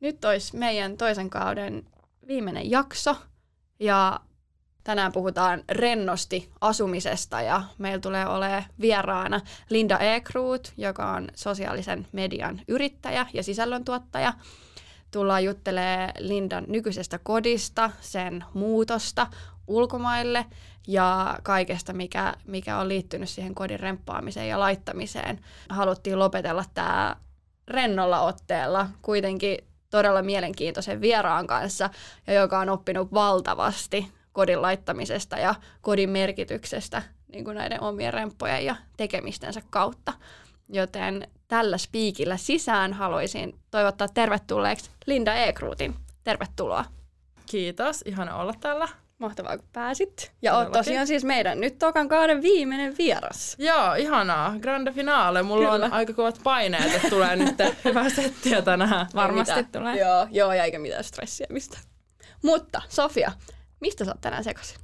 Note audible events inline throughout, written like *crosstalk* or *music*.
nyt olisi meidän toisen kauden viimeinen jakso. Ja tänään puhutaan rennosti asumisesta ja meillä tulee olemaan vieraana Linda Ekruut, joka on sosiaalisen median yrittäjä ja sisällöntuottaja – tullaan juttelee Lindan nykyisestä kodista, sen muutosta ulkomaille ja kaikesta, mikä, mikä on liittynyt siihen kodin remppaamiseen ja laittamiseen. Haluttiin lopetella tämä rennolla otteella kuitenkin todella mielenkiintoisen vieraan kanssa, ja joka on oppinut valtavasti kodin laittamisesta ja kodin merkityksestä niin kuin näiden omien remppojen ja tekemistensä kautta. Joten tällä spiikillä sisään haluaisin toivottaa tervetulleeksi Linda Ekruutin. Tervetuloa. Kiitos, ihana olla täällä. Mahtavaa, kun pääsit. Ja oot tosiaan siis meidän nyt tokan kauden viimeinen vieras. Joo, ihanaa. Grande finale. Mulla Kyllä. on aika kovat paineet, että tulee nyt hyvää *laughs* settiä tänään. Varmasti tulee. Joo, joo, ja eikä mitään stressiä mistä. Mutta Sofia, mistä sä oot tänään sekaisin?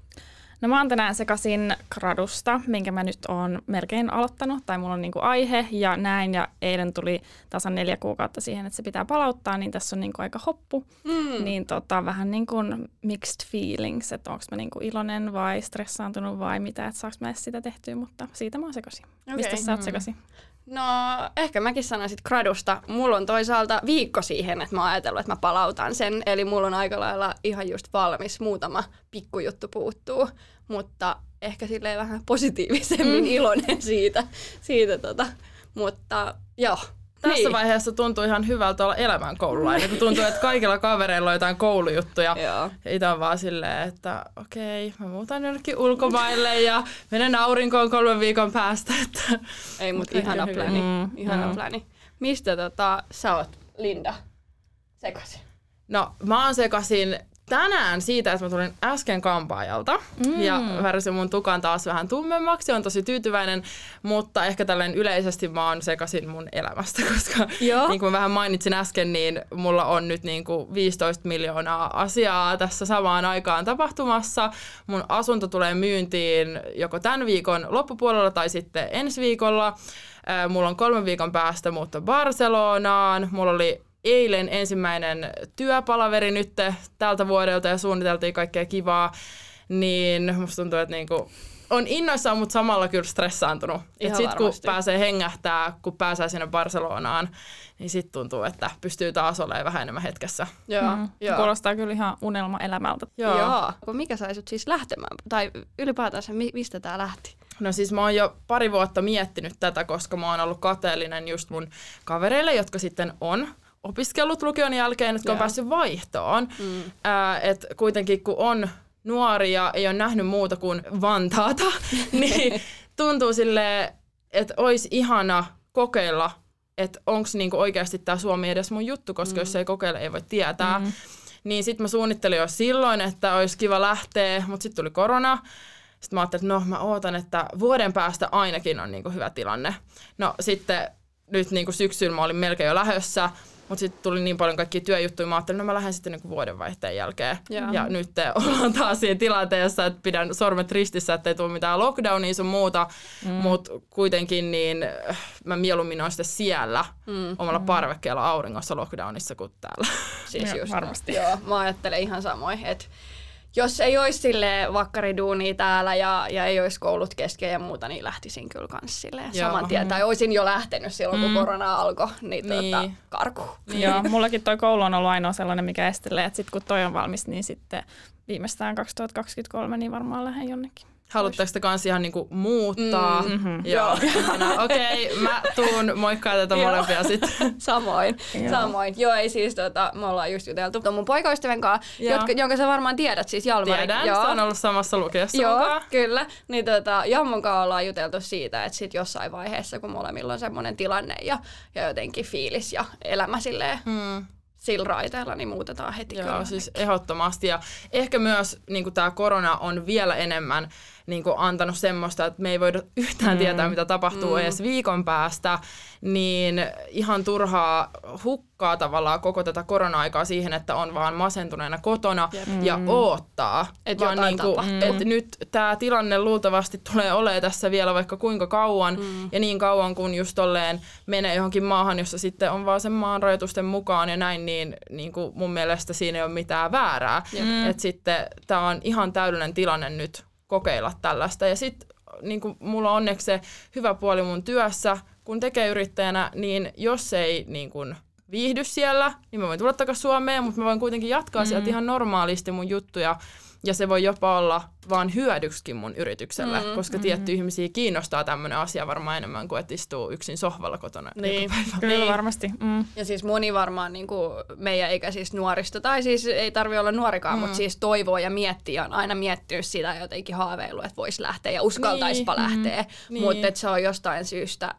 No mä oon tänään sekaisin gradusta, minkä mä nyt oon melkein aloittanut, tai mulla on niinku aihe ja näin, ja eilen tuli tasan neljä kuukautta siihen, että se pitää palauttaa, niin tässä on niinku aika hoppu. Mm. Niin tota, vähän niin kuin mixed feelings, että onko mä niinku iloinen vai stressaantunut vai mitä, että saaks mä edes sitä tehtyä, mutta siitä mä oon sekaisin. Okay. Mistä sä oot mm. No ehkä mäkin sanoisin gradusta. Mulla on toisaalta viikko siihen, että mä oon ajatellut, että mä palautan sen. Eli mulla on aika lailla ihan just valmis. Muutama pikkujuttu puuttuu, mutta ehkä silleen vähän positiivisemmin mm. iloinen siitä. siitä tota. Mutta joo, tässä niin. vaiheessa tuntuu ihan hyvältä olla elämänkoululainen, kun tuntuu, että kaikilla kavereilla on jotain koulujuttuja. ja itse on vaan silleen, että okei, mä muutan jonnekin ulkomaille ja menen aurinkoon kolmen viikon päästä. Että... Ei, mutta ihana pläni. Mm, ihana mm. pläni. Mistä tota, sä oot, Linda, sekaisin? No, mä oon sekaisin tänään siitä, että mä tulin äsken kampaajalta mm. ja värsin mun tukan taas vähän tummemmaksi. on tosi tyytyväinen, mutta ehkä tällainen yleisesti mä oon sekasin mun elämästä, *laughs* koska Joo. niin kuin mä vähän mainitsin äsken, niin mulla on nyt niin kuin 15 miljoonaa asiaa tässä samaan aikaan tapahtumassa. Mun asunto tulee myyntiin joko tämän viikon loppupuolella tai sitten ensi viikolla. Mulla on kolmen viikon päästä muutto Barcelonaan. Mulla oli eilen ensimmäinen työpalaveri nyt tältä vuodelta ja suunniteltiin kaikkea kivaa, niin musta tuntuu, että niinku on innoissaan, mutta samalla kyllä stressaantunut. Sitten kun pääsee hengähtää, kun pääsee sinne Barcelonaan, niin sitten tuntuu, että pystyy taas olemaan vähän enemmän hetkessä. Joo, mm. joo. Kuulostaa kyllä ihan unelma-elämältä. Joo. joo. Mikä sai sut siis lähtemään? Tai ylipäätänsä, mistä tämä lähti? No siis mä oon jo pari vuotta miettinyt tätä, koska mä oon ollut kateellinen just mun kavereille, jotka sitten on opiskellut lukion jälkeen, että kun on päässyt vaihtoon. Mm. Ää, et kuitenkin kun on nuori ja ei ole nähnyt muuta kuin Vantaata, *laughs* niin tuntuu sille, että olisi ihana kokeilla, että onko niinku oikeasti tämä Suomi edes mun juttu, koska mm. jos ei kokeile, ei voi tietää. Mm. Niin sitten mä suunnittelin jo silloin, että olisi kiva lähteä, mutta sitten tuli korona. Sitten mä ajattelin, että no mä ootan, että vuoden päästä ainakin on niinku hyvä tilanne. No sitten nyt niinku syksyllä mä olin melkein jo lähössä. Mutta sitten tuli niin paljon kaikkia työjuttuja, mä ajattelin, no mä lähden sitten niinku vuodenvaihteen jälkeen. Ja. ja nyt *laughs* ollaan taas siinä tilanteessa, että pidän sormet ristissä, ettei tule mitään lockdownia sun muuta. Mm. Mutta kuitenkin niin mä mieluummin olen sitten siellä mm. omalla mm. parvekkeella auringossa lockdownissa kuin täällä. Siis just varmasti. Joo, mä ajattelen ihan samoin, että jos ei olisi sille vakkariduunia täällä ja, ja ei olisi koulut kesken ja muuta, niin lähtisin kyllä kans silleen saman tien. Tai olisin jo lähtenyt silloin, kun mm. korona alkoi, niin, tuota, niin. Tuota, karku. Joo, *laughs* mullakin toi koulu on ollut ainoa sellainen, mikä estelee, että sitten kun toi on valmis, niin sitten viimeistään 2023, niin varmaan lähden jonnekin. Haluatteko te kanssa ihan niinku muuttaa? Mm, mm-hmm. Joo. Okei, okay, mä tuun moikkaa tätä molempia sitten. *laughs* Samoin, Joo. samoin. Joo, ei siis tota, me ollaan just juteltu tuon mun poikaystävän kanssa, jotka, jonka sä varmaan tiedät, siis Jalmari. Tiedän, Joo. se on ollut samassa lukiossa Joo, mukaan. kyllä. Niin tota, Jammon kanssa ollaan juteltu siitä, että sit jossain vaiheessa, kun molemmilla on semmoinen tilanne ja, ja jotenkin fiilis ja elämä silleen mm sillä raiteella, niin muutetaan heti Joo, kyllä. siis ehdottomasti. Ja ehkä myös niin tämä korona on vielä enemmän niin kuin antanut semmoista, että me ei voida *laughs* yhtään mm. tietää, mitä tapahtuu mm. edes viikon päästä, niin ihan turhaa hukkaa tavallaan koko tätä korona-aikaa siihen, että on vaan masentuneena kotona Jep. ja mm. oottaa. Et vaan niin kuin, että nyt tämä tilanne luultavasti tulee olemaan tässä vielä vaikka kuinka kauan, mm. ja niin kauan kun just tolleen menee johonkin maahan, jossa sitten on vaan sen maan rajoitusten mukaan ja näin, niin, niin kuin mun mielestä siinä ei ole mitään väärää. Mm. Että sitten tämä on ihan täydellinen tilanne nyt kokeilla tällaista. Ja sitten niin mulla on onneksi se hyvä puoli mun työssä, kun tekee yrittäjänä, niin jos ei niin kuin, viihdy siellä, niin mä voin tulla takaisin Suomeen, mutta mä voin kuitenkin jatkaa mm. sieltä ihan normaalisti mun juttuja ja se voi jopa olla vaan hyödyksikin mun yritykselle, mm, koska mm. tietty ihmisiä kiinnostaa tämmöinen asia varmaan enemmän kuin että istuu yksin sohvalla kotona niin. Kyllä niin. varmasti. Mm. Ja siis moni varmaan niin kuin meidän siis nuorista, tai siis ei tarvi olla nuorikaan, mm. mutta siis toivoo ja miettii, on aina miettinyt sitä jotenkin haaveilu, että voisi lähteä ja uskaltaispa niin. lähteä, mm. mutta niin. se on jostain syystä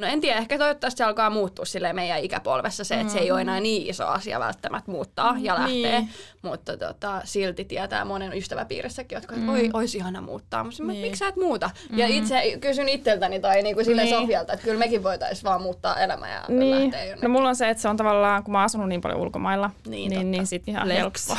No en tiedä, ehkä toivottavasti se alkaa muuttua sille meidän ikäpolvessa se, että mm. se ei ole enää niin iso asia välttämättä muuttaa ja lähteä. Niin. Mutta tota, silti tietää monen ystäväpiirissäkin, jotka mm. oi, olisi ihana muuttaa. Mutta niin. miksi sä et muuta? Mm. Ja itse kysyn itseltäni tai niinku sille niin. Sofialta, että kyllä mekin voitaisiin vaan muuttaa elämää ja niin. lähteä jonnekin. No mulla on se, että se on tavallaan, kun mä oon asunut niin paljon ulkomailla, niin, niin, niin sit ihan helppoa.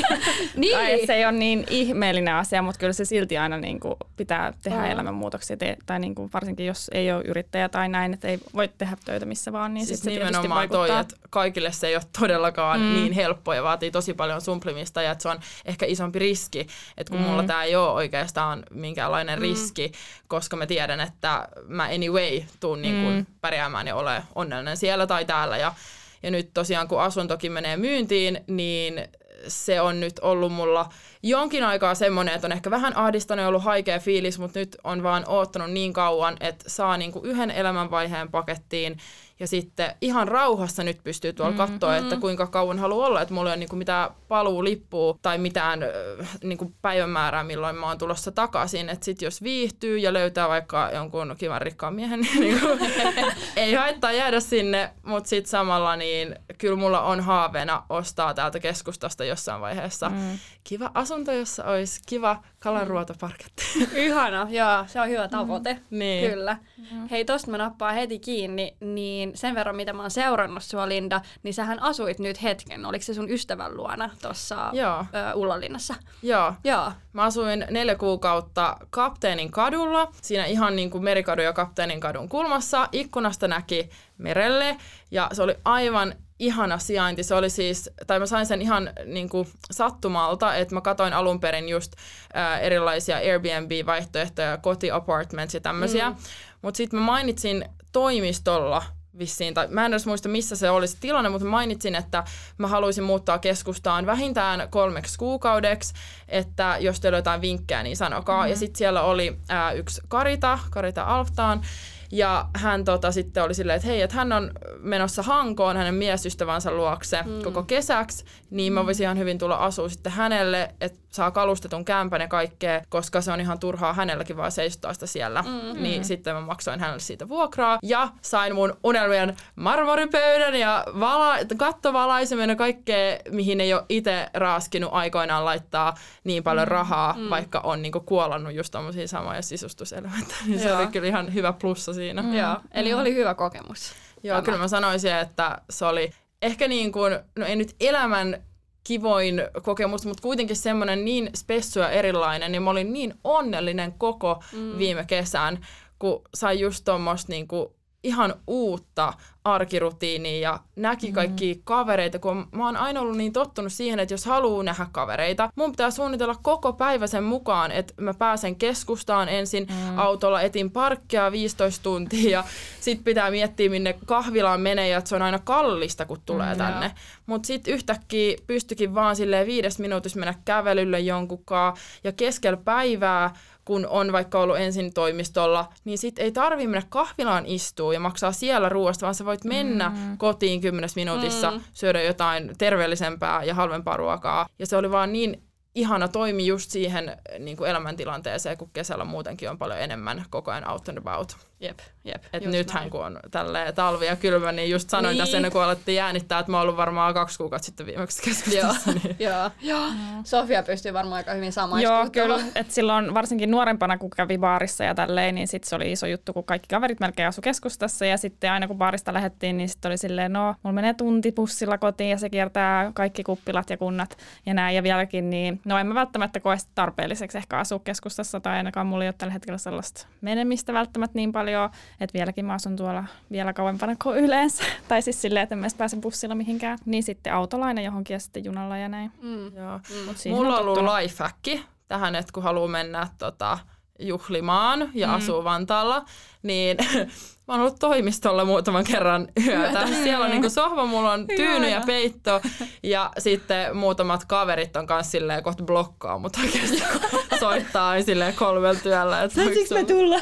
*laughs* niin. tai se ei ole niin ihmeellinen asia, mutta kyllä se silti aina niin kuin pitää tehdä oh. elämänmuutoksia. Te, tai niin kuin varsinkin jos ei ole yrittäjä tai näin, että ei voi tehdä töitä missä vaan, niin siis sit se vaikuttaa. toi, että kaikille se ei ole todellakaan mm. niin helppoa ja vaatii tosi paljon sumplimista ja että se on ehkä isompi riski, että kun mm. mulla tämä ei ole oikeastaan minkäänlainen mm. riski, koska mä tiedän, että mä anyway tuun niin kuin mm. pärjäämään ja ole onnellinen siellä tai täällä ja ja nyt tosiaan kun asuntokin menee myyntiin, niin se on nyt ollut mulla jonkin aikaa semmoinen, että on ehkä vähän ahdistanut ollut haikea fiilis, mutta nyt on vaan oottanut niin kauan, että saa niinku yhden elämänvaiheen pakettiin ja sitten ihan rauhassa nyt pystyy tuolla mm, katsoa, mm. että kuinka kauan haluaa olla, että mulla ei ole niinku mitään paluulippua tai mitään niinku päivämäärää, milloin mä oon tulossa takaisin. Että sitten jos viihtyy ja löytää vaikka jonkun kivan rikkaan miehen, *laughs* niin niinku, *laughs* ei haittaa jäädä sinne, mutta sitten samalla niin kyllä mulla on haaveena ostaa täältä keskustasta jossain vaiheessa mm. kiva asunto, jossa olisi kiva kalanruotaparketti. Ihana, joo, se on hyvä tavoite. Mm. Niin. Kyllä. Mm. Hei, tosta mä nappaan heti kiinni, niin sen verran mitä mä oon seurannut sua Linda, niin sähän asuit nyt hetken. Oliko se sun ystävän luona tuossa Ullanlinnassa? Joo. Joo. Mä asuin neljä kuukautta Kapteenin kadulla, siinä ihan niin kuin Merikadun ja Kapteenin kadun kulmassa. Ikkunasta näki merelle ja se oli aivan ihana sijainti. Se oli siis, tai mä sain sen ihan niin kuin sattumalta, että mä katoin alun perin just ää, erilaisia Airbnb-vaihtoehtoja, koti-apartments ja tämmöisiä. Mm. Mutta sitten mä mainitsin toimistolla vissiin, tai mä en edes muista missä se oli se tilanne, mutta mainitsin, että mä haluaisin muuttaa keskustaan vähintään kolmeksi kuukaudeksi, että jos teillä on jotain vinkkejä, niin sanokaa. Mm-hmm. Ja sitten siellä oli ää, yksi Karita, Karita Alftaan, ja hän tota, sitten oli silleen, että hei, että hän on menossa Hankoon hänen miesystävänsä luokse mm. koko kesäksi, niin mä voisin ihan hyvin tulla asua sitten hänelle, että saa kalustetun kämpän ja kaikkea, koska se on ihan turhaa hänelläkin vaan seistaa sitä siellä. Mm-hmm. Niin sitten mä maksoin hänelle siitä vuokraa ja sain mun unelmien marmoripöydän ja vala- kattovalaisemen ja kaikkea, mihin ei ole itse raaskinut aikoinaan laittaa niin paljon mm. rahaa, mm-hmm. vaikka on niinku kuolannut just tommosia samoja sisustuselementtejä. Niin se oli kyllä ihan hyvä plussa siinä. Mm. Joo, eli mm. oli hyvä kokemus. Joo, Tämä. kyllä mä sanoisin, että se oli ehkä niin kuin, no ei nyt elämän kivoin kokemus, mutta kuitenkin semmoinen niin spessu ja erilainen, niin mä olin niin onnellinen koko mm. viime kesän, kun sai just tuommoista niin ihan uutta arkirutiiniin ja näki mm. kaikki kavereita, kun mä oon aina ollut niin tottunut siihen, että jos haluaa nähdä kavereita, mun pitää suunnitella koko päivä sen mukaan, että mä pääsen keskustaan ensin mm. autolla, etin parkkia 15 tuntia ja sit pitää miettiä, minne kahvilaan menee ja että se on aina kallista, kun tulee mm, tänne. Mutta sitten yhtäkkiä pystyikin vaan silleen viides minuutissa mennä kävelylle jonkunkaan ja keskellä päivää kun on vaikka ollut ensin toimistolla, niin sit ei tarvi mennä kahvilaan istua ja maksaa siellä ruoasta, vaan sä voit mennä mm. kotiin kymmenessä minuutissa, mm. syödä jotain terveellisempää ja halvempaa ruokaa. Ja se oli vaan niin ihana toimi just siihen niin kuin elämäntilanteeseen, kun kesällä muutenkin on paljon enemmän koko ajan out and about. Jep, jep. Et nythän näin. kun on tälleen talvi ja kylmä, niin just sanoin Niin. tässä ennen kuin alettiin äänittää, että mä oon ollut varmaan kaksi kuukautta sitten viimeksi Joo, keskustassa. Niin. *laughs* joo, joo. Sofia pystyy varmaan aika hyvin samaistumaan. Joo, kyllä. *laughs* Et silloin varsinkin nuorempana, kun kävi baarissa ja tälleen, niin sit se oli iso juttu, kun kaikki kaverit melkein asu keskustassa. Ja sitten aina kun baarista lähdettiin, niin sitten oli silleen, no, mulla menee tunti bussilla kotiin ja se kiertää kaikki kuppilat ja kunnat ja näin. Ja vieläkin, niin no en mä välttämättä koe tarpeelliseksi ehkä asua keskustassa tai ainakaan mulla ei ole tällä hetkellä sellaista menemistä välttämättä niin paljon, että vieläkin mä asun tuolla vielä kauempana kuin yleensä. *laughs* tai siis silleen, että en mä edes pääse bussilla mihinkään. Niin sitten autolaina johonkin ja sitten junalla ja näin. Mm. Joo. Mut siihen Mulla on ollut lifehacki tähän, että kun haluaa mennä tota, juhlimaan ja mm. asuu Vantaalla, niin *laughs* mä oon ollut toimistolla muutaman kerran yötä. Siellä on niinku sohva, mulla on tyyny ja peitto ja sitten muutamat kaverit on kanssa silleen kohta blokkaa, mutta oikeasti soittaa aina silleen kolmella työllä. voiko sun- tulla?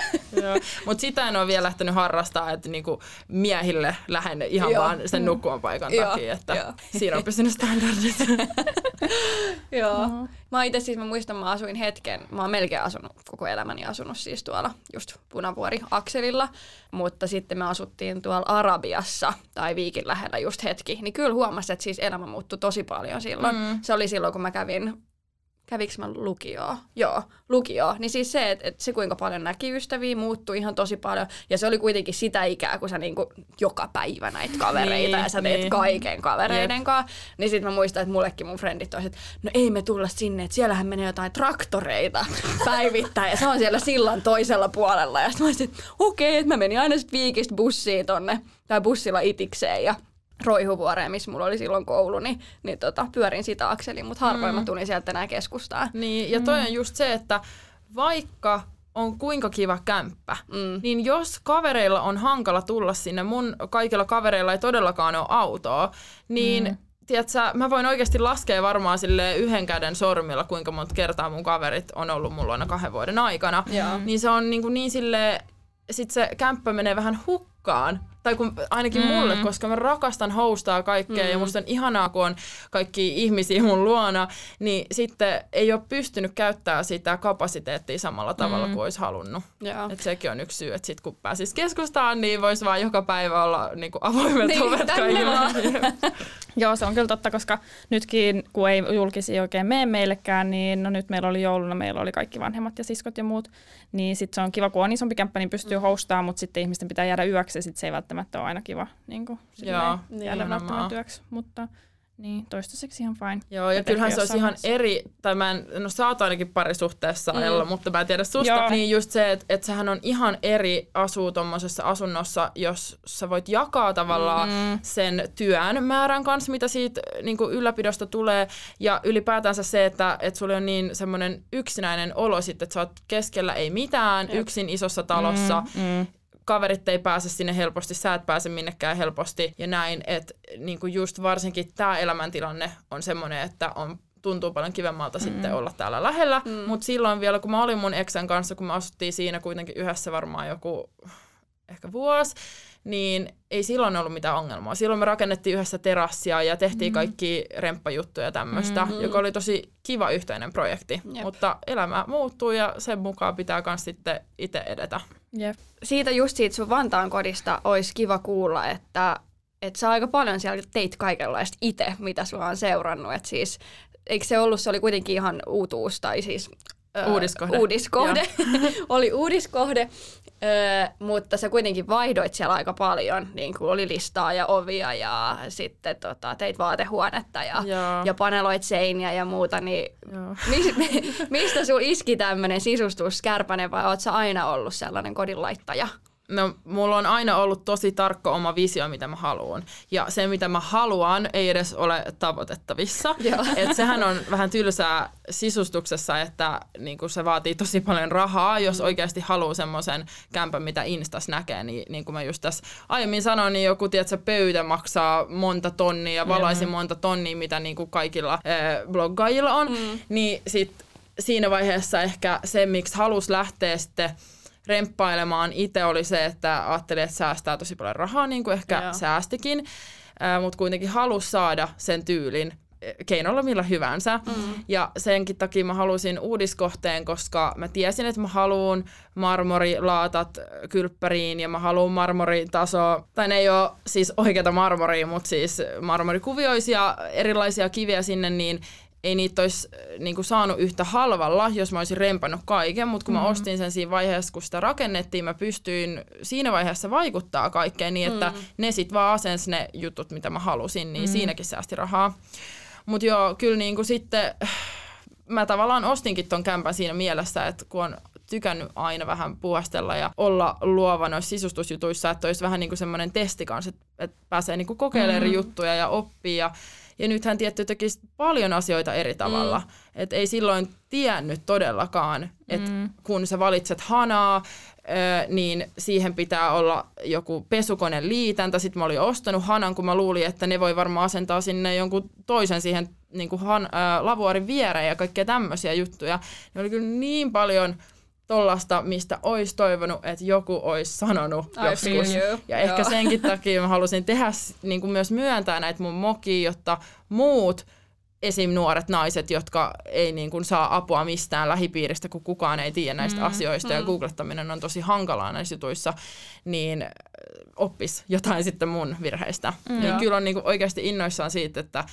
Mutta sitä en ole vielä lähtenyt harrastaa, että niinku miehille lähden ihan Joo. vaan sen nukkuman Joo, takia, että joo. siinä on pysynyt standardit. *laughs* Joo. Mä itse siis, mä muistan, mä asuin hetken, mä oon melkein asunut, koko elämäni asunut siis tuolla just Punavuori-akselilla, mutta sitten me asuttiin tuolla Arabiassa tai Viikin lähellä just hetki, niin kyllä huomasin, että siis elämä muuttui tosi paljon silloin. Mm. Se oli silloin, kun mä kävin kävikö mä lukioon? Joo, lukioon. Niin siis se, että, että se kuinka paljon näki ystäviä muuttui ihan tosi paljon. Ja se oli kuitenkin sitä ikää, kun sä niinku joka päivä näit kavereita Niin, ja sä teet niin. kaiken kavereiden kanssa. Niin sit mä muistan, että mullekin mun frendit olisivat, että no ei me tulla sinne, että siellähän menee jotain traktoreita *laughs* päivittäin. Ja se on siellä sillan toisella puolella. Ja sit mä olisin, että okei, että mä menin aina sit viikistä bussiin tonne, tai bussilla itikseen ja Roihuvuoreen, missä mulla oli silloin koulu, niin, niin tota, pyörin sitä akseliin, mutta harvoin mm. mä tulin sieltä enää keskustaan. Niin, ja toi on just se, että vaikka on kuinka kiva kämppä, Mm. niin jos kavereilla on hankala tulla sinne, mun kaikilla kavereilla ei todellakaan ole autoa, niin mm. tiedätkö, mä voin oikeasti laskea varmaan sille yhden käden sormilla, kuinka monta kertaa mun kaverit on ollut mulla aina kahden vuoden aikana. Joo. Niin se on niin, kuin niin sille sit se kämppä menee vähän hukkaan. Tai kun, ainakin mm. mulle, koska mä rakastan hostaa kaikkea mm. ja musta on ihanaa, kun on kaikki ihmisiä mun luona, niin sitten ei ole pystynyt käyttämään sitä kapasiteettia samalla tavalla mm. kuin olisi halunnut. Joo. Et sekin on yksi syy, että sit kun pääsis keskustaan, niin voisi vaan joka päivä olla niin avoimet Niin, ovet kaikille. *laughs* Joo, se on kyllä totta, koska nytkin, kun ei julkisi oikein mene meillekään, niin no nyt meillä oli jouluna, meillä oli kaikki vanhemmat ja siskot ja muut, niin sitten se on kiva, kun on isompi kämppä, niin pystyy Mm. hostaamaan, mutta sitten ihmisten pitää jäädä yöksi ja sitten se ei välttämättä ole aina kiva niin kuin, Joo, silleen jäädä välttämättä yöksi, mutta niin, toistaiseksi ihan fine. Joo, ja Et kyllähän se olisi ihan eri, tai mä en, no sä oot ainakin parisuhteessa, mm. Ella, mutta mä en tiedä susta. Joo. Niin just se, että et sehän on ihan eri asuu tuommoisessa asunnossa, jos sä voit jakaa tavallaan mm. sen työn määrän kanssa, mitä siitä niin kuin ylläpidosta tulee, ja ylipäätänsä se, että et sulla on niin semmoinen yksinäinen olo sitten, että sä oot keskellä ei mitään, Jep. yksin isossa talossa, Mm, mm. Kaverit ei pääse sinne helposti, sä et pääse minnekään helposti ja näin, että niinku just varsinkin tämä elämäntilanne on semmoinen, että on tuntuu paljon kivemmalta mm. sitten olla täällä lähellä, mm. mutta silloin vielä kun mä olin mun eksän kanssa, kun me asuttiin siinä kuitenkin yhdessä varmaan joku ehkä vuosi, niin ei silloin ollut mitään ongelmaa. Silloin me rakennettiin yhdessä terassia ja tehtiin mm. kaikki remppajuttuja ja tämmöistä, mm. joka oli tosi kiva yhteinen projekti. Jep. Mutta elämä muuttuu ja sen mukaan pitää myös sitten itse edetä. Jep. Siitä just siitä sun Vantaan kodista olisi kiva kuulla, että, että sä aika paljon siellä teit kaikenlaista itse, mitä sulla on seurannut. Et siis, eikö se ollut, se oli kuitenkin ihan uutuus tai siis... Uudiskohde. Uudiskohde. *laughs* oli uudiskohde, ö, mutta sä kuitenkin vaihdoit siellä aika paljon, niin kuin oli listaa ja ovia ja sitten tota, teit vaatehuonetta ja, Joo. ja paneloit seiniä ja muuta, niin Joo. *laughs* Mis, mistä sun iski tämmöinen sisustus kärpänen vai oot sä aina ollut sellainen kodinlaittaja? No, mulla on aina ollut tosi tarkka oma visio, mitä mä haluan. Ja se, mitä mä haluan, ei edes ole tavoitettavissa. *laughs* Joo. Et sehän on vähän tylsää sisustuksessa, että niin se vaatii tosi paljon rahaa, jos Mm. oikeasti haluaa semmoisen kämpän, mitä Instas näkee. Niin, niin kuin mä just tässä aiemmin sanoin, niin joku tiedätkö, pöytä maksaa monta tonnia ja valaisin monta tonnia, mitä niin kuin kaikilla äh, bloggaajilla on. Mm. Niin sit siinä vaiheessa ehkä se, miksi halus lähteä sitten remppailemaan itse oli se, että ajattelin, että säästää tosi paljon rahaa, niin kuin ehkä Joo. säästikin, mutta kuitenkin halusi saada sen tyylin, keinolla millä hyvänsä. Mm. Ja senkin takia mä halusin uudiskohteen, koska mä tiesin, että mä haluan marmorilaatat kylppäriin ja mä haluan marmoritaso, tai ne ei ole siis oikeita marmoria, mutta siis marmorikuvioisia erilaisia kiviä sinne, niin ei niitä olisi niin kuin, saanut yhtä halvalla, jos mä olisin rempannut kaiken, mutta kun mm-hmm. mä ostin sen siinä vaiheessa, kun sitä rakennettiin, mä pystyin siinä vaiheessa vaikuttaa kaikkeen niin, että mm-hmm. ne sitten vaan asensi ne jutut, mitä mä halusin, niin mm-hmm. siinäkin säästi rahaa. Mutta joo, kyllä niin kuin sitten mä tavallaan ostinkin ton kämpän siinä mielessä, että kun on tykännyt aina vähän puhastella ja olla luova noissa sisustusjutuissa, että olisi vähän niin kuin semmoinen testi kanssa, että, että pääsee niin kuin kokeilemaan mm-hmm. juttuja ja oppii ja ja nythän tietty tekisi paljon asioita eri tavalla. Mm. Että ei silloin tiennyt todellakaan, että mm. kun sä valitset hanaa, niin siihen pitää olla joku pesukone liitäntä. Sitten mä olin ostanut hanan, kun mä luulin, että ne voi varmaan asentaa sinne jonkun toisen siihen niin kuin han, ää, lavuarin viereen ja kaikkea tämmöisiä juttuja. Ne oli kyllä niin paljon tollasta, mistä olisi toivonut, että joku olisi sanonut I joskus. Ja ehkä Joo. senkin takia mä halusin tehdä, niin kuin myös myöntää näitä mun mokia, jotta muut esim. nuoret naiset, jotka ei niin kuin saa apua mistään lähipiiristä, kun kukaan ei tiedä näistä mm, asioista mm. ja googlettaminen on tosi hankalaa näissä jutuissa, niin oppis jotain sitten mun virheistä. Mm, niin kyllä on niin kuin oikeasti innoissaan siitä, että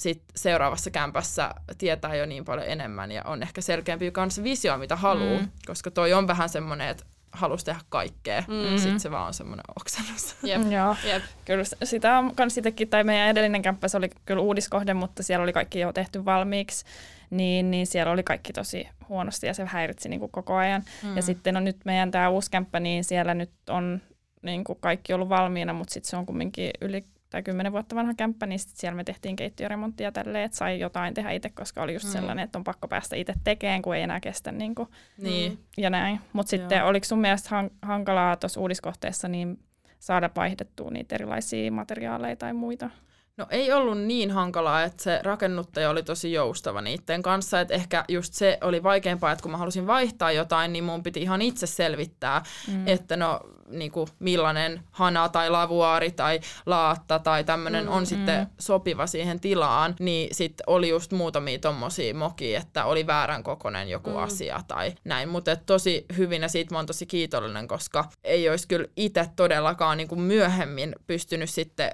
sit seuraavassa kämpässä tietää jo niin paljon enemmän ja on ehkä selkeämpi kanssa visio, mitä haluaa, mm. koska toi on vähän semmoinen, että halusi tehdä kaikkea, mm-hmm. sitten se vaan on semmoinen oksennus. Jep. Joo, Jep. kyllä sitä on kans sitäkin, tai meidän edellinen kämppä se oli kyllä uudiskohde, mutta siellä oli kaikki jo tehty valmiiksi, niin, niin siellä oli kaikki tosi huonosti ja se häiritsi niin kuin koko ajan. Mm. Ja sitten on nyt meidän tämä uusi kämppä, niin siellä nyt on niin kuin kaikki ollut valmiina, mutta sitten se on kumminkin yli tai kymmenen vuotta vanha kämppä, niin sit siellä me tehtiin keittiöremonttia tälleen, että sai jotain tehdä itse, koska oli just mm. sellainen, että on pakko päästä itse tekemään, kun ei enää kestä niin kuin, niin. ja näin. Mutta sitten oliko sun mielestä han- hankalaa tuossa uudiskohteessa niin saada vaihdettua niitä erilaisia materiaaleja tai muita? No ei ollut niin hankalaa, että se rakennuttaja oli tosi joustava niiden kanssa, että ehkä just se oli vaikeampaa, että kun mä halusin vaihtaa jotain, niin mun piti ihan itse selvittää, mm. että no niin kuin millainen hana tai lavuaari tai laatta tai tämmöinen mm, on mm. sitten sopiva siihen tilaan, niin sitten oli just muutamia tommosia mokia, että oli väärän kokoinen joku mm. asia tai näin. Mutta tosi hyvin ja siitä mä oon tosi kiitollinen, koska ei olisi kyllä itse todellakaan niin kuin myöhemmin pystynyt sitten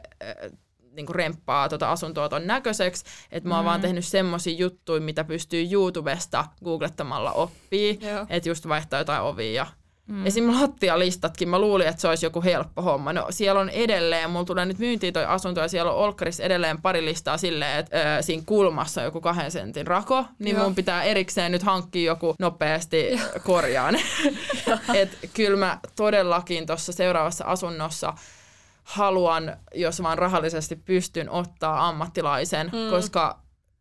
niin kuin remppaa tota asuntoa ton näköiseksi, että mä oon mm. vaan tehnyt semmosia juttuja, mitä pystyy YouTubesta googlettamalla oppii, että just vaihtaa jotain ovia ja Mm. Esim. lattialistatkin, mä luulin, että se olisi joku helppo homma. No siellä on edelleen, mulla tulee nyt myyntiin toi asunto ja siellä on Olkkarissa edelleen pari listaa silleen, että ö, siinä kulmassa on joku kahden sentin rako, niin Joo. mun pitää erikseen nyt hankkia joku nopeasti korjaan. *laughs* Et kyllä mä todellakin tuossa seuraavassa asunnossa haluan, jos vaan rahallisesti pystyn, ottaa ammattilaisen, mm. koska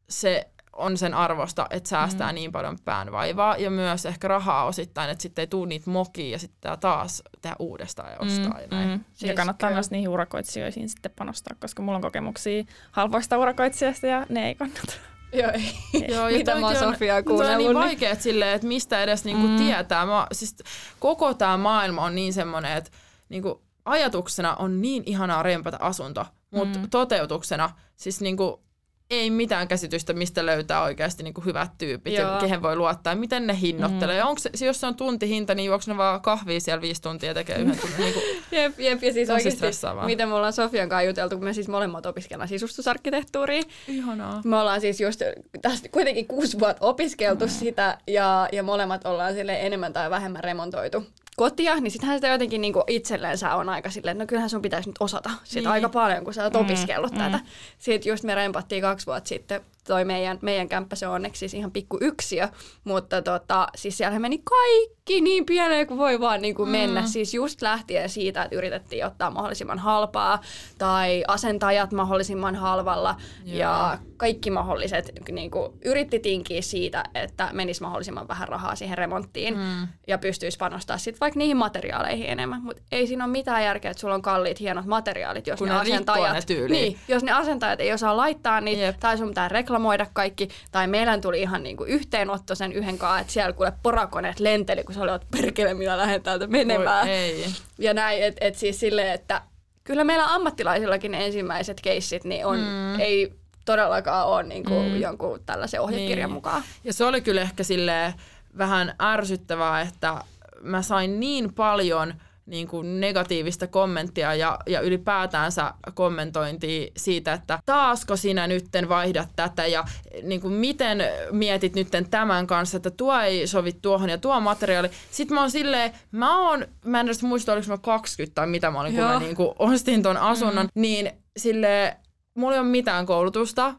se on sen arvosta, että säästää mm. niin paljon päänvaivaa ja myös ehkä rahaa osittain, että sitten ei tule niitä mokia ja sitten taas tehdä uudestaan ja ostaa mm. ja näin. Mm. Siis ja kannattaa kyllä. myös niihin urakoitsijoihin sitten panostaa, koska mulla on kokemuksia halvoista urakoitsijasta ja ne ei kannata. *laughs* Joo, ei. Joo, ja Mitä mä oon Sofiaa kuunnellut. Se on niin vaikea silleen, että mistä edes niinku mm. tietää. Mä, siis koko tämä maailma on niin semmoinen, että niinku, ajatuksena on niin ihanaa rempata asunto, mutta mm. toteutuksena siis niinku, ei mitään käsitystä, mistä löytää oikeasti niinku hyvät tyypit Joo. ja kehen voi luottaa ja miten ne hinnoittelee. Mm. Onko se, jos se on tuntihinta, niin juokse ne vaan kahvia siellä viisi tuntia ja tekee yhden tunnin? Niinku, *laughs* jep, jep, ja siis oikeasti, miten me ollaan Sofian kanssa juteltu, kun me siis molemmat opiskellaan sisustusarkkitehtuuria. Ihanaa. Me ollaan siis just tästä kuitenkin kuusi vuotta opiskeltu mm. sitä ja, ja molemmat ollaan sille enemmän tai vähemmän remontoitu kotia, niin sittenhän sitä jotenkin niinku itsellensä on aika silleen, että no kyllähän sun pitäisi nyt osata sitä niin. aika paljon, kun sä oot mm, opiskellut mm. tätä. Sitten just me rempattiin kaksi vuotta sitten toi meidän, meidän kämppä, se on onneksi siis ihan pikku yksiö, mutta tota, siis siellä meni kaikki niin pieleen kuin voi vaan niin kuin mm. mennä. Siis just lähtien siitä, että yritettiin ottaa mahdollisimman halpaa tai asentajat mahdollisimman halvalla yeah. ja kaikki mahdolliset niin kuin, yritti tinkiä siitä, että menisi mahdollisimman vähän rahaa siihen remonttiin mm. ja pystyisi panostaa sitten vaikka niihin materiaaleihin enemmän. Mutta ei siinä ole mitään järkeä, että sulla on kalliit hienot materiaalit, jos Kun ne, ne asentajat, ne niin, jos ne asentajat ei osaa laittaa niitä tai sun pitää reklamoida kaikki. Tai meillä tuli ihan niinku yhteenotto sen yhden kanssa, että siellä kuule porakoneet lenteli, kun sä olet perkele, minä lähden täältä menemään. ei. Ja näin, että et siis silleen, että kyllä meillä ammattilaisillakin ensimmäiset keissit, niin on, mm. ei todellakaan ole niin kuin Mm. jonkun tällaisen ohjekirjan Niin. mukaan. Ja se oli kyllä ehkä silleen vähän ärsyttävää, että mä sain niin paljon niin kuin negatiivista kommenttia ja, ja ylipäätäänsä kommentointia siitä, että taasko sinä nytten vaihdat tätä ja niin kuin miten mietit nytten tämän kanssa, että tuo ei sovi tuohon ja tuo materiaali. Sitten mä oon silleen, mä oon, mä en edes muista oliko mä 20 tai mitä mä olin, kun Joo. mä niin kuin ostin ton asunnon, mm. niin sille mulla ei ole mitään koulutusta,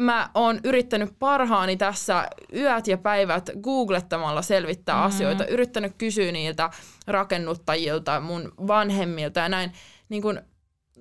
mä oon yrittänyt parhaani tässä yöt ja päivät googlettamalla selvittää Mhm. mm-hmm. asioita, yrittänyt kysyä niiltä rakennuttajilta, mun vanhemmilta ja näin. Niin kun,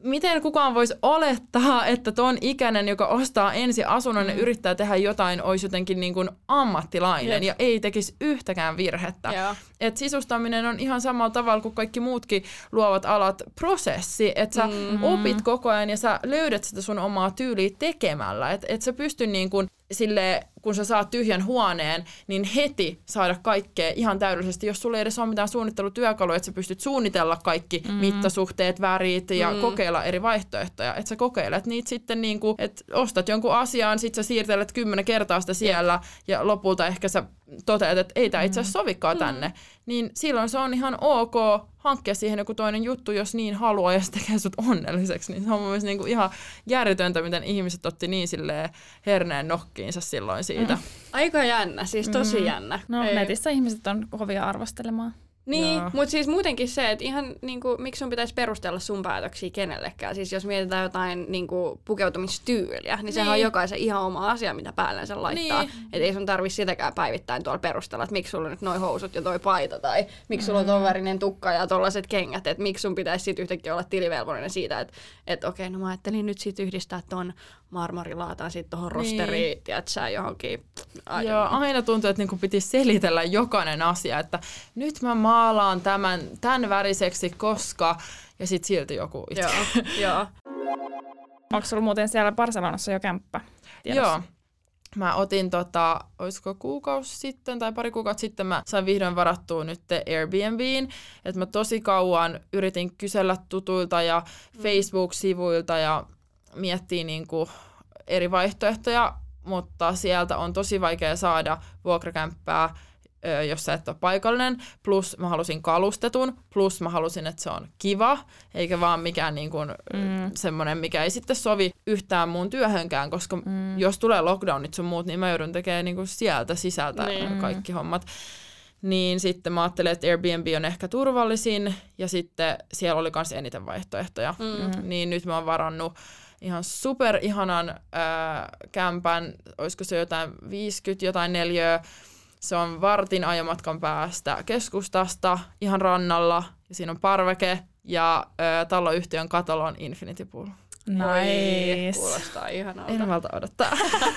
miten kukaan voisi olettaa, että ton ikäinen, joka ostaa ensi asunnon mm. ja yrittää tehdä jotain, olisi jotenkin niin kuin ammattilainen Jep. ja ei tekisi yhtäkään virhettä. Joo. Et sisustaminen on ihan samalla tavalla kuin kaikki muutkin luovat alat prosessi, että sä Mm. opit koko ajan ja sä löydät sitä sun omaa tyyliä tekemällä. Että et sä pysty niin kun, sille, kun sä saat tyhjän huoneen, niin heti saada kaikkea ihan täydellisesti. Jos sulla ei edes ole mitään suunnittelutyökaluja, että sä pystyt suunnitella kaikki mm. mittasuhteet, värit ja Mm. mm. kokeilla eri vaihtoehtoja. Että sä kokeilet niitä sitten niin kuin, että ostat jonkun asian, sit sä siirtelet kymmenen kertaa sitä siellä ja lopulta ehkä sä toteat, että ei tämä itse asiassa sovikaan tänne. Niin silloin se on ihan ok hankkia siihen joku toinen juttu, jos niin haluaa ja se tekee sut onnelliseksi. Niin se on mun mielestä niinku ihan järjetöntä, miten ihmiset otti niin silleen herneen nokkiinsa silloin siitä. Mm. Aika jännä, siis tosi jännä. No Ei- netissä ihmiset on kovia arvostelemaan. Niin, mutta siis muutenkin se, että ihan niinku, miksi sun pitäisi perustella sun päätöksiä kenellekään. Siis jos mietitään jotain niinku, pukeutumistyyliä, niin, niin sehän on Niin. jokaisen ihan oma asia, mitä päällensä laittaa. Niin. Että ei sun tarvi sitäkään päivittäin tuolla perustella, että miksi sulla on nyt noi housut ja toi paita, tai miksi sulla on ton värinen tukka ja tollaset kengät, että miksi sun pitäisi sit yhtäkkiä olla tilivelvollinen siitä, että et, okei, no mä ajattelin nyt sit yhdistää ton marmorilaatan sit tohon Niin. rosteriin, tiedät sä johonkin. I don't Joo, aina tuntuu, että niinku piti selitellä jokainen asia, että nyt mä maalaan tämän, tämän väriseksi, koska... Ja sitten silti joku itse. Joo, joo. *laughs* Onko sulla muuten siellä Barcelonassa jo kämppä? tiedossa? Joo. Mä otin, tota, olisiko kuukausi sitten tai pari kuukautta sitten, mä sain vihdoin varattua nyt Airbnbiin. Että mä tosi kauan yritin kysellä tutuilta ja Facebook-sivuilta ja miettiä niinku eri vaihtoehtoja, mutta sieltä on tosi vaikea saada vuokrakämppää, jos sä et ole paikallinen. Plus mä halusin kalustetun, plus mä halusin, että se on kiva, eikä vaan mikään niin kuin, mm. semmoinen, mikä ei sitten sovi yhtään mun työhönkään, koska mm. jos tulee lockdownit sun muut, niin mä joudun tekemään niin kuin sieltä sisältä Niin. niin. kaikki hommat. Niin sitten mä ajattelin, että Airbnb on ehkä turvallisin, ja sitten siellä oli myös eniten vaihtoehtoja. Mm. Niin nyt mä oon varannut ihan super ihanan ää, kämpän, olisiko se jotain 50 jotain neljöä. Se on vartin ajomatkan päästä keskustasta, ihan rannalla, ja siinä on parveke, ja ää, taloyhtiön katolla on Infinity Pool. Oi, Nice. kuulostaa ihanalta. En malta odottaa.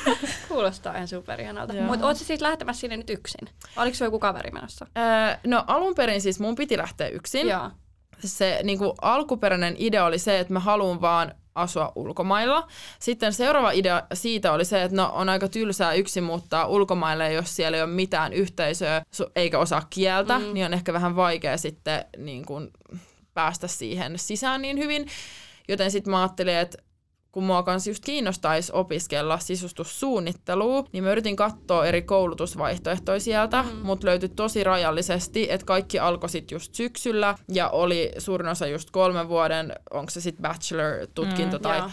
*laughs* Kuulostaa ihan superihanalta. Mutta oot sä siis lähtemässä sinne nyt yksin? Oliko se joku kaveri menossa? Ää, no alun perin siis mun piti lähteä yksin. Joo. se niin kuin alkuperäinen idea oli se, että mä haluan vaan asua ulkomailla. Sitten seuraava idea siitä oli se, että no on aika tylsää yksin muuttaa ulkomaille, jos siellä ei ole mitään yhteisöä eikä osaa kieltä, mm. niin on ehkä vähän vaikea sitten niin kuin päästä siihen sisään niin hyvin. Joten sitten mä ajattelin, että kun mua kanssa just kiinnostaisi opiskella sisustussuunnittelua, niin mä yritin katsoa eri koulutusvaihtoehtoja sieltä, mm. mutta löytyi tosi rajallisesti, että kaikki alkoi sitten just syksyllä ja oli suurin osa just kolmen vuoden, onko se sitten bachelor-tutkinto Mm, tai joo.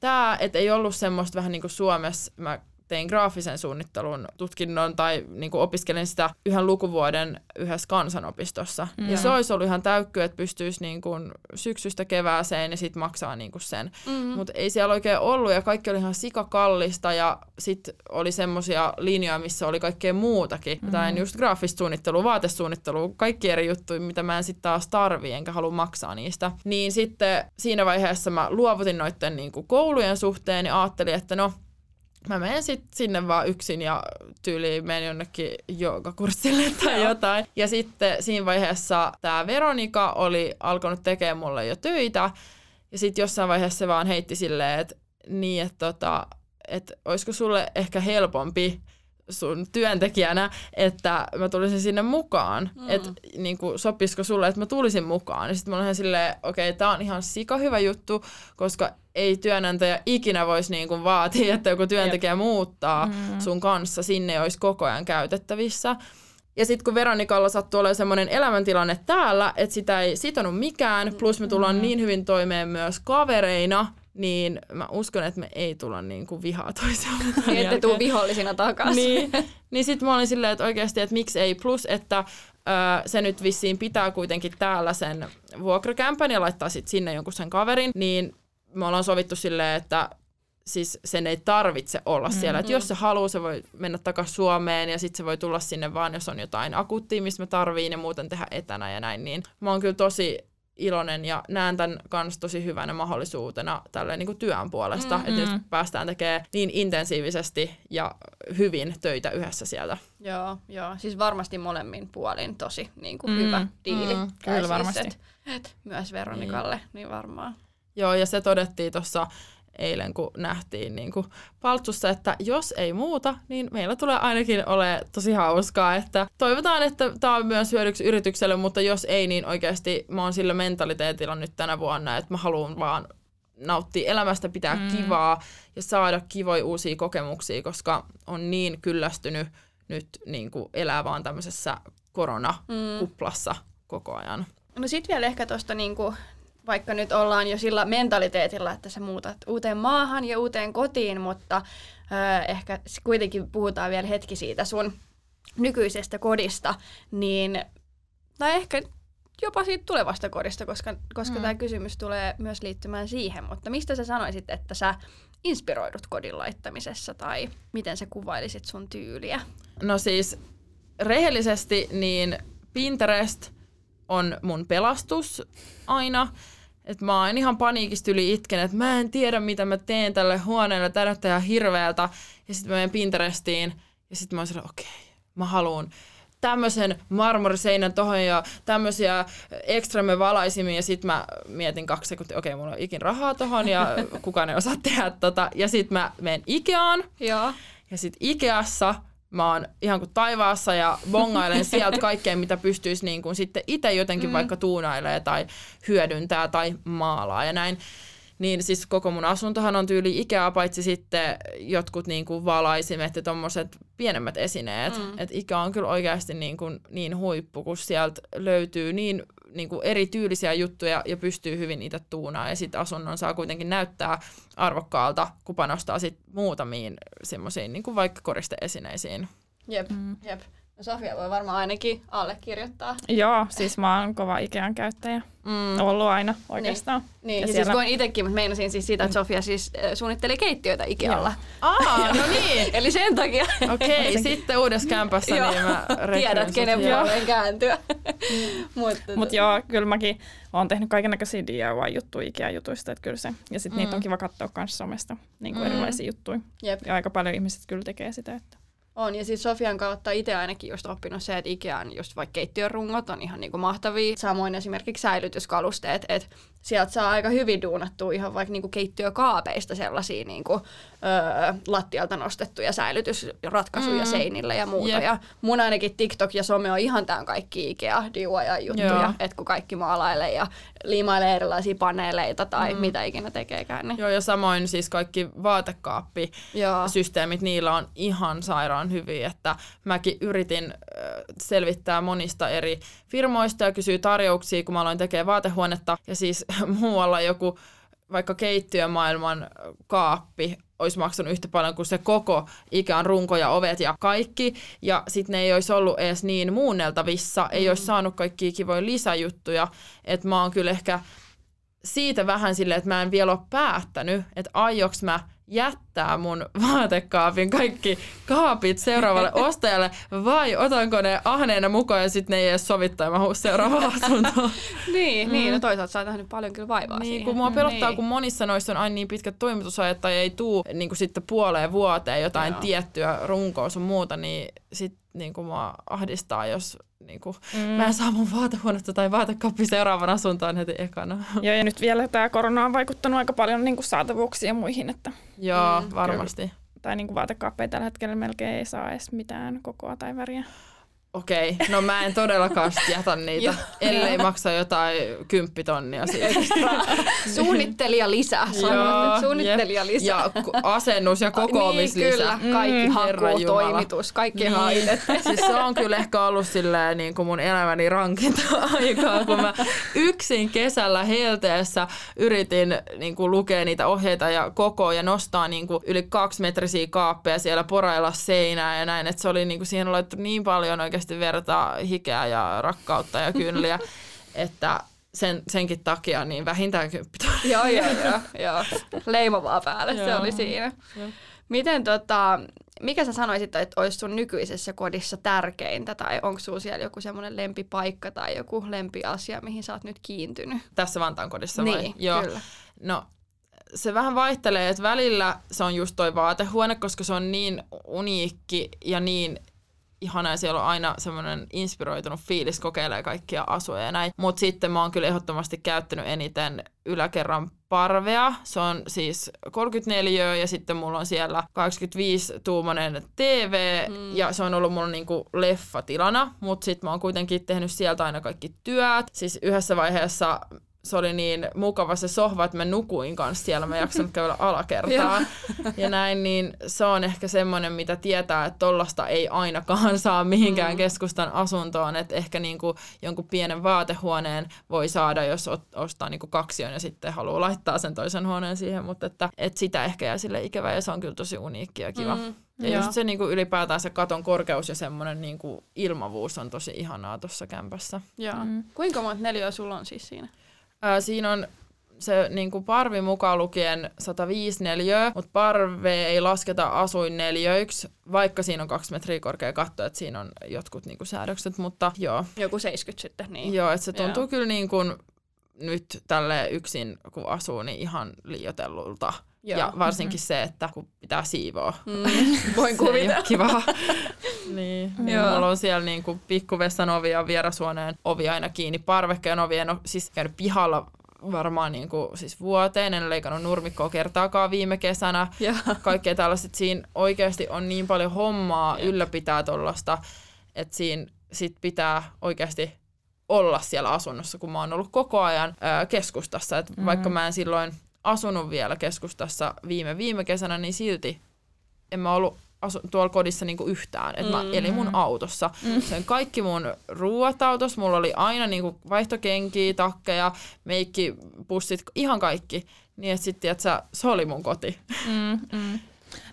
tämä, että ei ollut semmoista vähän niin kuin Suomessa, mä tein graafisen suunnittelun tutkinnon tai niin kuin opiskelin sitä yhden lukuvuoden yhdessä kansanopistossa. Mm. Ja se olisi ollut ihan täykky, että pystyisi niin kuin syksystä kevääseen ja sitten maksaa niin kuin sen. Mm-hmm. Mutta ei siellä oikein ollut ja kaikki oli ihan sikakallista ja sitten oli semmoisia linjoja, missä oli kaikkea muutakin. Mm. Tai just graafista suunnittelua, vaatesuunnittelua, kaikki eri juttuja, mitä mä en sitten taas tarvii enkä halua maksaa niistä. Niin sitten siinä vaiheessa mä luovutin noiden niin kuin koulujen suhteen ja ajattelin, että no mä menen sit sinne vaan yksin ja tyyliin menen jonnekin joogakurssille tai jotain. Ja sitten siinä vaiheessa tämä Veronika oli alkanut tekemään mulle jo töitä. Ja sitten jossain vaiheessa se vaan heitti silleen, että niin, että tota, et olisiko sulle ehkä helpompi sun työntekijänä, että mä tulisin sinne mukaan. Mm. Että niin sopisiko sulle, että mä tulisin mukaan. Ja sitten mä olen silleen, okei, okay, tää on ihan sika hyvä juttu, koska ei työnantaja ikinä voisi niin kuin vaatia, että joku työntekijä Jep. muuttaa mm. sun kanssa sinne olisi koko ajan käytettävissä. Ja sitten kun Veronikalla sattuu olemaan semmoinen elämäntilanne täällä, että sitä ei sitonut mikään, plus me tullaan mm. niin hyvin toimeen myös kavereina, niin mä uskon, että me ei tulla niin kuin vihaa toisiamme. *laughs* Niin, ette tuu vihollisina takaisin. niin, *laughs* niin sitten mä olin silleen, että oikeasti, että miksi ei. Plus, että ö, se nyt vissiin pitää kuitenkin täällä sen vuokrakämpän ja laittaa sitten sinne jonkun sen kaverin, niin me ollaan sovittu silleen, että siis sen ei tarvitse olla mm-hmm. siellä. Että jos se haluaa, se voi mennä takaisin Suomeen ja sitten se voi tulla sinne vaan, jos on jotain akuuttia, mistä me tarviin ja muuten tehdä etänä ja näin. Niin mä oon kyllä tosi iloinen ja näen tämän kanssa tosi hyvänä mahdollisuutena tälle niin kuin työn puolesta, mm-hmm. että nyt päästään tekemään niin intensiivisesti ja hyvin töitä yhdessä sieltä. Joo, joo. siis varmasti molemmin puolin tosi niin kuin mm, hyvä diili. Mm, kyllä siis, varmasti. Et, et myös Veronikalle, niin. niin varmaan. Joo, ja se todettiin tuossa eilen, kun nähtiin niin kuin paltsussa, että jos ei muuta, niin meillä tulee ainakin ole tosi hauskaa. Että toivotaan, että tämä on myös hyödyksi yritykselle, mutta jos ei, niin oikeasti mä oon sillä mentaliteetilla nyt tänä vuonna, että mä haluan vaan nauttia elämästä, pitää mm. kivaa ja saada kivoja uusia kokemuksia, koska on niin kyllästynyt nyt niin kuin elää vaan tämmöisessä koronakuplassa mm. koko ajan. No sitten vielä ehkä tuosta niinku vaikka nyt ollaan jo sillä mentaliteetilla, että sä muutat uuteen maahan ja uuteen kotiin, mutta ö, ehkä kuitenkin puhutaan vielä hetki siitä sun nykyisestä kodista, niin, tai ehkä jopa siitä tulevasta kodista, koska, koska mm. tämä kysymys tulee myös liittymään siihen, mutta mistä sä sanoisit, että sä inspiroidut kodin laittamisessa tai miten sä kuvailisit sun tyyliä? No siis rehellisesti niin Pinterest on mun pelastus aina. Että mä oon ihan paniikista yli itken, että mä en tiedä mitä mä teen tälle huoneelle, tämä näyttää ihan hirveältä. Ja sitten mä menen Pinterestiin ja sitten mä oon okei, okay, mä haluan tämmöisen marmoriseinän tohon ja tämmöisiä ekstramme valaisimia ja sitten mä mietin kaksi sekuntia, okei, okay, mulla on ikin rahaa tohon ja *laughs* kukaan ei osaa tehdä tota. Ja sitten mä menen Ikeaan. Joo. Ja sitten Ikeassa mä oon ihan kuin taivaassa ja bongailen sieltä kaikkea, mitä pystyisi niin kuin sitten itse jotenkin mm. vaikka tuunailee tai hyödyntää tai maalaa ja näin. Niin siis koko mun asuntohan on tyyli Ikea, paitsi sitten jotkut niin kuin valaisimet ja tommoset pienemmät esineet. Mm. Että Ikea on kyllä oikeasti niin, kuin niin huippu, kun sieltä löytyy niin niin kuin eri tyylisiä juttuja ja pystyy hyvin itse tuunaa ja sitten asunnon saa kuitenkin näyttää arvokkaalta, kun panostaa sit muutamiin semmoisiin niin kuin vaikka koristeesineisiin. Jep, mm. jep. No Sofia voi varmaan ainakin allekirjoittaa. Joo, siis mä oon kova Ikean käyttäjä. Mm. Ollut aina oikeastaan. Niin, niin ja, ja siis siellä... siis itsekin, mutta meinasin siis siitä, että Sofia siis äh, suunnitteli keittiöitä Ikealla. Aa, no niin. *laughs* Eli sen takia. Okei, okay, sitten uudessa kämpässä niin mä Tiedät, kenen puoleen kääntyä. mutta *laughs* Mut joo, kyllä mäkin oon tehnyt kaiken näköisiä DIY-juttuja Ikea-jutuista, että kyllä se. Ja sitten mm. niitä on kiva katsoa myös somesta, niin kuin mm. erilaisia juttuja. Jep. Ja aika paljon ihmiset kyllä tekee sitä, että on, ja siis Sofian kautta itse ainakin just oppinut se, että Ikean just vaikka keittiön rungot on ihan niinku mahtavia. Samoin esimerkiksi säilytyskalusteet, että sieltä saa aika hyvin duunattua ihan vaikka niinku keittiökaapeista sellaisia niinku, öö, lattialta nostettuja säilytysratkaisuja mm. seinille ja muuta. Yep. Ja mun ainakin TikTok ja some on ihan tämän kaikki Ikea DIY-juttuja, että kun kaikki maalailee ja liimailee erilaisia paneeleita tai mm. mitä ikinä tekeekään. Niin. Joo, ja samoin siis kaikki vaatekaappisysteemit, niillä on ihan sairaan hyviä, että mäkin yritin selvittää monista eri firmoista ja kysyä tarjouksia, kun mä aloin tekemään vaatehuonetta, ja siis *laughs* muualla joku vaikka keittiömaailman kaappi olisi maksanut yhtä paljon kuin se koko ikään runko ja ovet ja kaikki. Ja sitten ne ei olisi ollut edes niin muunneltavissa, ei mm. olisi saanut kaikkia kivoja lisäjuttuja. Että mä oon kyllä ehkä siitä vähän silleen, että mä en vielä ole päättänyt, että aioks mä jättää mun vaatekaapin kaikki kaapit seuraavalle *laughs* ostajalle vai otanko ne ahneena mukaan ja sitten ne ei edes sovittaa ja mä seuraavaan *laughs* asuntoon. niin, mm. niin, no toisaalta sä oot nähnyt paljon kyllä vaivaa niin, siihen. kun mua pelottaa, niin. kun monissa noissa on aina niin pitkät toimitusajat tai ei tuu niin kuin sitten puoleen vuoteen jotain Joo. tiettyä runkoa sun muuta, niin sit niin kuin mua ahdistaa, jos niin kuin, mm. mä en saa mun vaatehuonetta tai vaatekappi seuraavan asuntoon heti ekana. *laughs* Joo, ja nyt vielä tämä korona on vaikuttanut aika paljon niin kuin saatavuuksiin ja muihin. Että, Joo, mm, varmasti. tai niin kuin vaatekaappeja tällä hetkellä melkein ei saa edes mitään kokoa tai väriä. Okei, no mä en todellakaan jätä niitä, ellei maksa jotain kymppitonnia siitä. Suunnittelija lisää, suunnittelija lisää. Ja asennus ja kokoomislisä. Niin, kyllä, kaikki mm, toimitus, kaikki niin. *laughs* Siis se on kyllä ehkä ollut silleen niin kuin mun elämäni rankinta aikaa, kun mä yksin kesällä helteessä yritin niin kuin lukea niitä ohjeita ja koko ja nostaa niin kuin yli kaksi metrisiä kaappeja siellä porailla seinää ja näin, että se oli niin kuin siihen laittu niin paljon oikein oikeasti vertaa hikeä ja rakkautta ja kynliä, *laughs* että sen, senkin takia niin vähintään kymppi Joo, joo, *laughs* joo, joo. Leimovaa päälle, se oli siinä. Miten tota, mikä sä sanoisit, että olisi sun nykyisessä kodissa tärkeintä, tai onko sulla siellä joku semmoinen lempipaikka tai joku lempiasia, mihin sä oot nyt kiintynyt? Tässä Vantaan kodissa vai? Niin, Joo. kyllä. No se vähän vaihtelee, että välillä se on just toi vaatehuone, koska se on niin uniikki ja niin ihana ja siellä on aina semmoinen inspiroitunut fiilis kokeilee kaikkia asuja ja näin. Mutta sitten mä oon kyllä ehdottomasti käyttänyt eniten yläkerran parvea. Se on siis 34 ja sitten mulla on siellä 85-tuumainen TV mm. ja se on ollut mulla niinku leffatilana, mutta sitten mä oon kuitenkin tehnyt sieltä aina kaikki työt. Siis yhdessä vaiheessa se oli niin mukava se sohva, että mä nukuin kanssa siellä, mä jaksanut käydä *laughs* alakertaa ja näin, niin se on ehkä semmoinen, mitä tietää, että tollasta ei ainakaan saa mihinkään mm. keskustan asuntoon, että ehkä niinku jonkun pienen vaatehuoneen voi saada, jos ostaa niinku kaksion ja sitten haluaa laittaa sen toisen huoneen siihen, mutta että, että sitä ehkä jää sille ikävä ja se on kyllä tosi uniikki ja kiva. Mm. Ja Joo. just se niinku ylipäätään se katon korkeus ja semmoinen niinku ilmavuus on tosi ihanaa tuossa kämpässä. Joo. Mm. Kuinka monta neliöä sulla on siis siinä? Ää, siinä on se niin kuin parvi mukaan lukien 105 neliöä, mutta parve ei lasketa asuinneliöiksi, vaikka siinä on kaksi metriä korkea katto, että siinä on jotkut niin kuin säädökset, mutta joo. Joku 70 sitten, niin. Joo, että se tuntuu joo. kyllä niin kuin nyt tälle yksin, kun asuu, niin ihan liioitellulta. Joo. Ja varsinkin mm-hmm. se, että kun pitää siivoa. Mm. Voin *laughs* kuvitella. Kiva. Niin. Joo. Mulla on siellä niin kuin pikkuvessan ovi ja vierasuoneen ovi aina kiinni. Parvekkeen ovi en ole siis käynyt pihalla varmaan niin kuin, siis vuoteen. En leikannut nurmikkoa kertaakaan viime kesänä. Ja. Kaikkea tällaiset. Siinä oikeasti on niin paljon hommaa Jep. ylläpitää tuollaista, että siinä sit pitää oikeasti olla siellä asunnossa, kun mä oon ollut koko ajan ää, keskustassa. Et mm. Vaikka mä en silloin asunut vielä keskustassa viime viime kesänä, niin silti en mä ollut asu, tuolla kodissa niinku yhtään. Et mä mm. elin mun autossa. Mm. Sen kaikki mun ruuat autossa. Mulla oli aina niinku vaihtokenkiä, takkeja, pussit, ihan kaikki. Niin että sitten, että se oli mun koti. Mm, mm.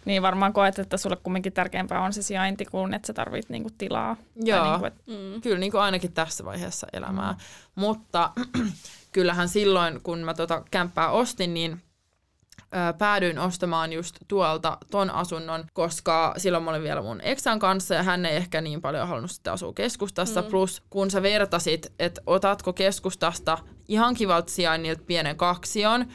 Niin varmaan koet, että sulle kumminkin tärkeämpää on se sijainti kuin että sä tarvit niinku tilaa. Joo, niinku, et... mm. kyllä niinku ainakin tässä vaiheessa elämää. Mm. Mutta *clears throat* kyllähän silloin, kun mä tota kämppää ostin, niin ö, päädyin ostamaan just tuolta ton asunnon, koska silloin mä olin vielä mun eksän kanssa ja hän ei ehkä niin paljon halunnut sitten asua keskustassa. Mm. Plus kun sä vertasit, että otatko keskustasta ihan kivalta sijainnilta pienen kaksion,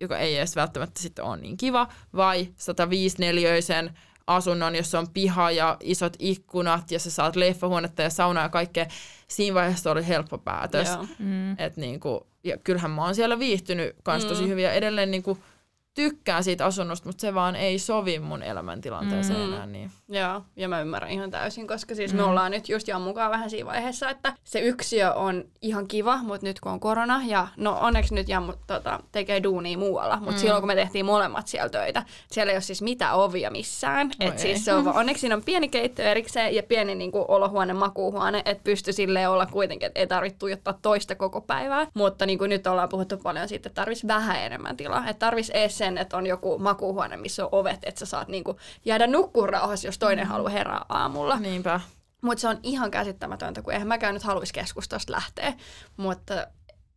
joka ei edes välttämättä sitten ole niin kiva, vai 105 neliöisen asunnon, jossa on piha ja isot ikkunat ja sä saat leffahuonetta ja saunaa ja kaikkea. Siinä vaiheessa oli helppo päätös. Mm. Et niinku, ja kyllähän mä oon siellä viihtynyt kans tosi mm. hyvin ja edelleen niinku, tykkään siitä asunnosta, mutta se vaan ei sovi mun elämäntilanteeseen mm. enää. Niin. Joo, ja mä ymmärrän ihan täysin, koska siis mm. me ollaan nyt just Jan mukaan vähän siinä vaiheessa, että se yksiö on ihan kiva, mutta nyt kun on korona, ja no onneksi nyt Jan tota, tekee duunia muualla, mutta mm. silloin kun me tehtiin molemmat siellä töitä, siellä ei ole siis mitään ovia missään. et siis se on, *laughs* onneksi siinä on pieni keittiö erikseen ja pieni niin kuin, olohuone, makuuhuone, että pysty silleen olla kuitenkin, että ei tarvitse tuijottaa toista koko päivää. Mutta niin kuin nyt ollaan puhuttu paljon siitä, että tarvitsisi vähän enemmän tilaa, että tarvitsisi sen, että on joku makuuhuone, missä on ovet, että sä saat niinku jäädä nukkuun rauhassa, jos toinen mm. haluaa herää aamulla. Niinpä. Mutta se on ihan käsittämätöntä, kun eihän mäkään nyt haluaisi keskustasta lähteä. Mutta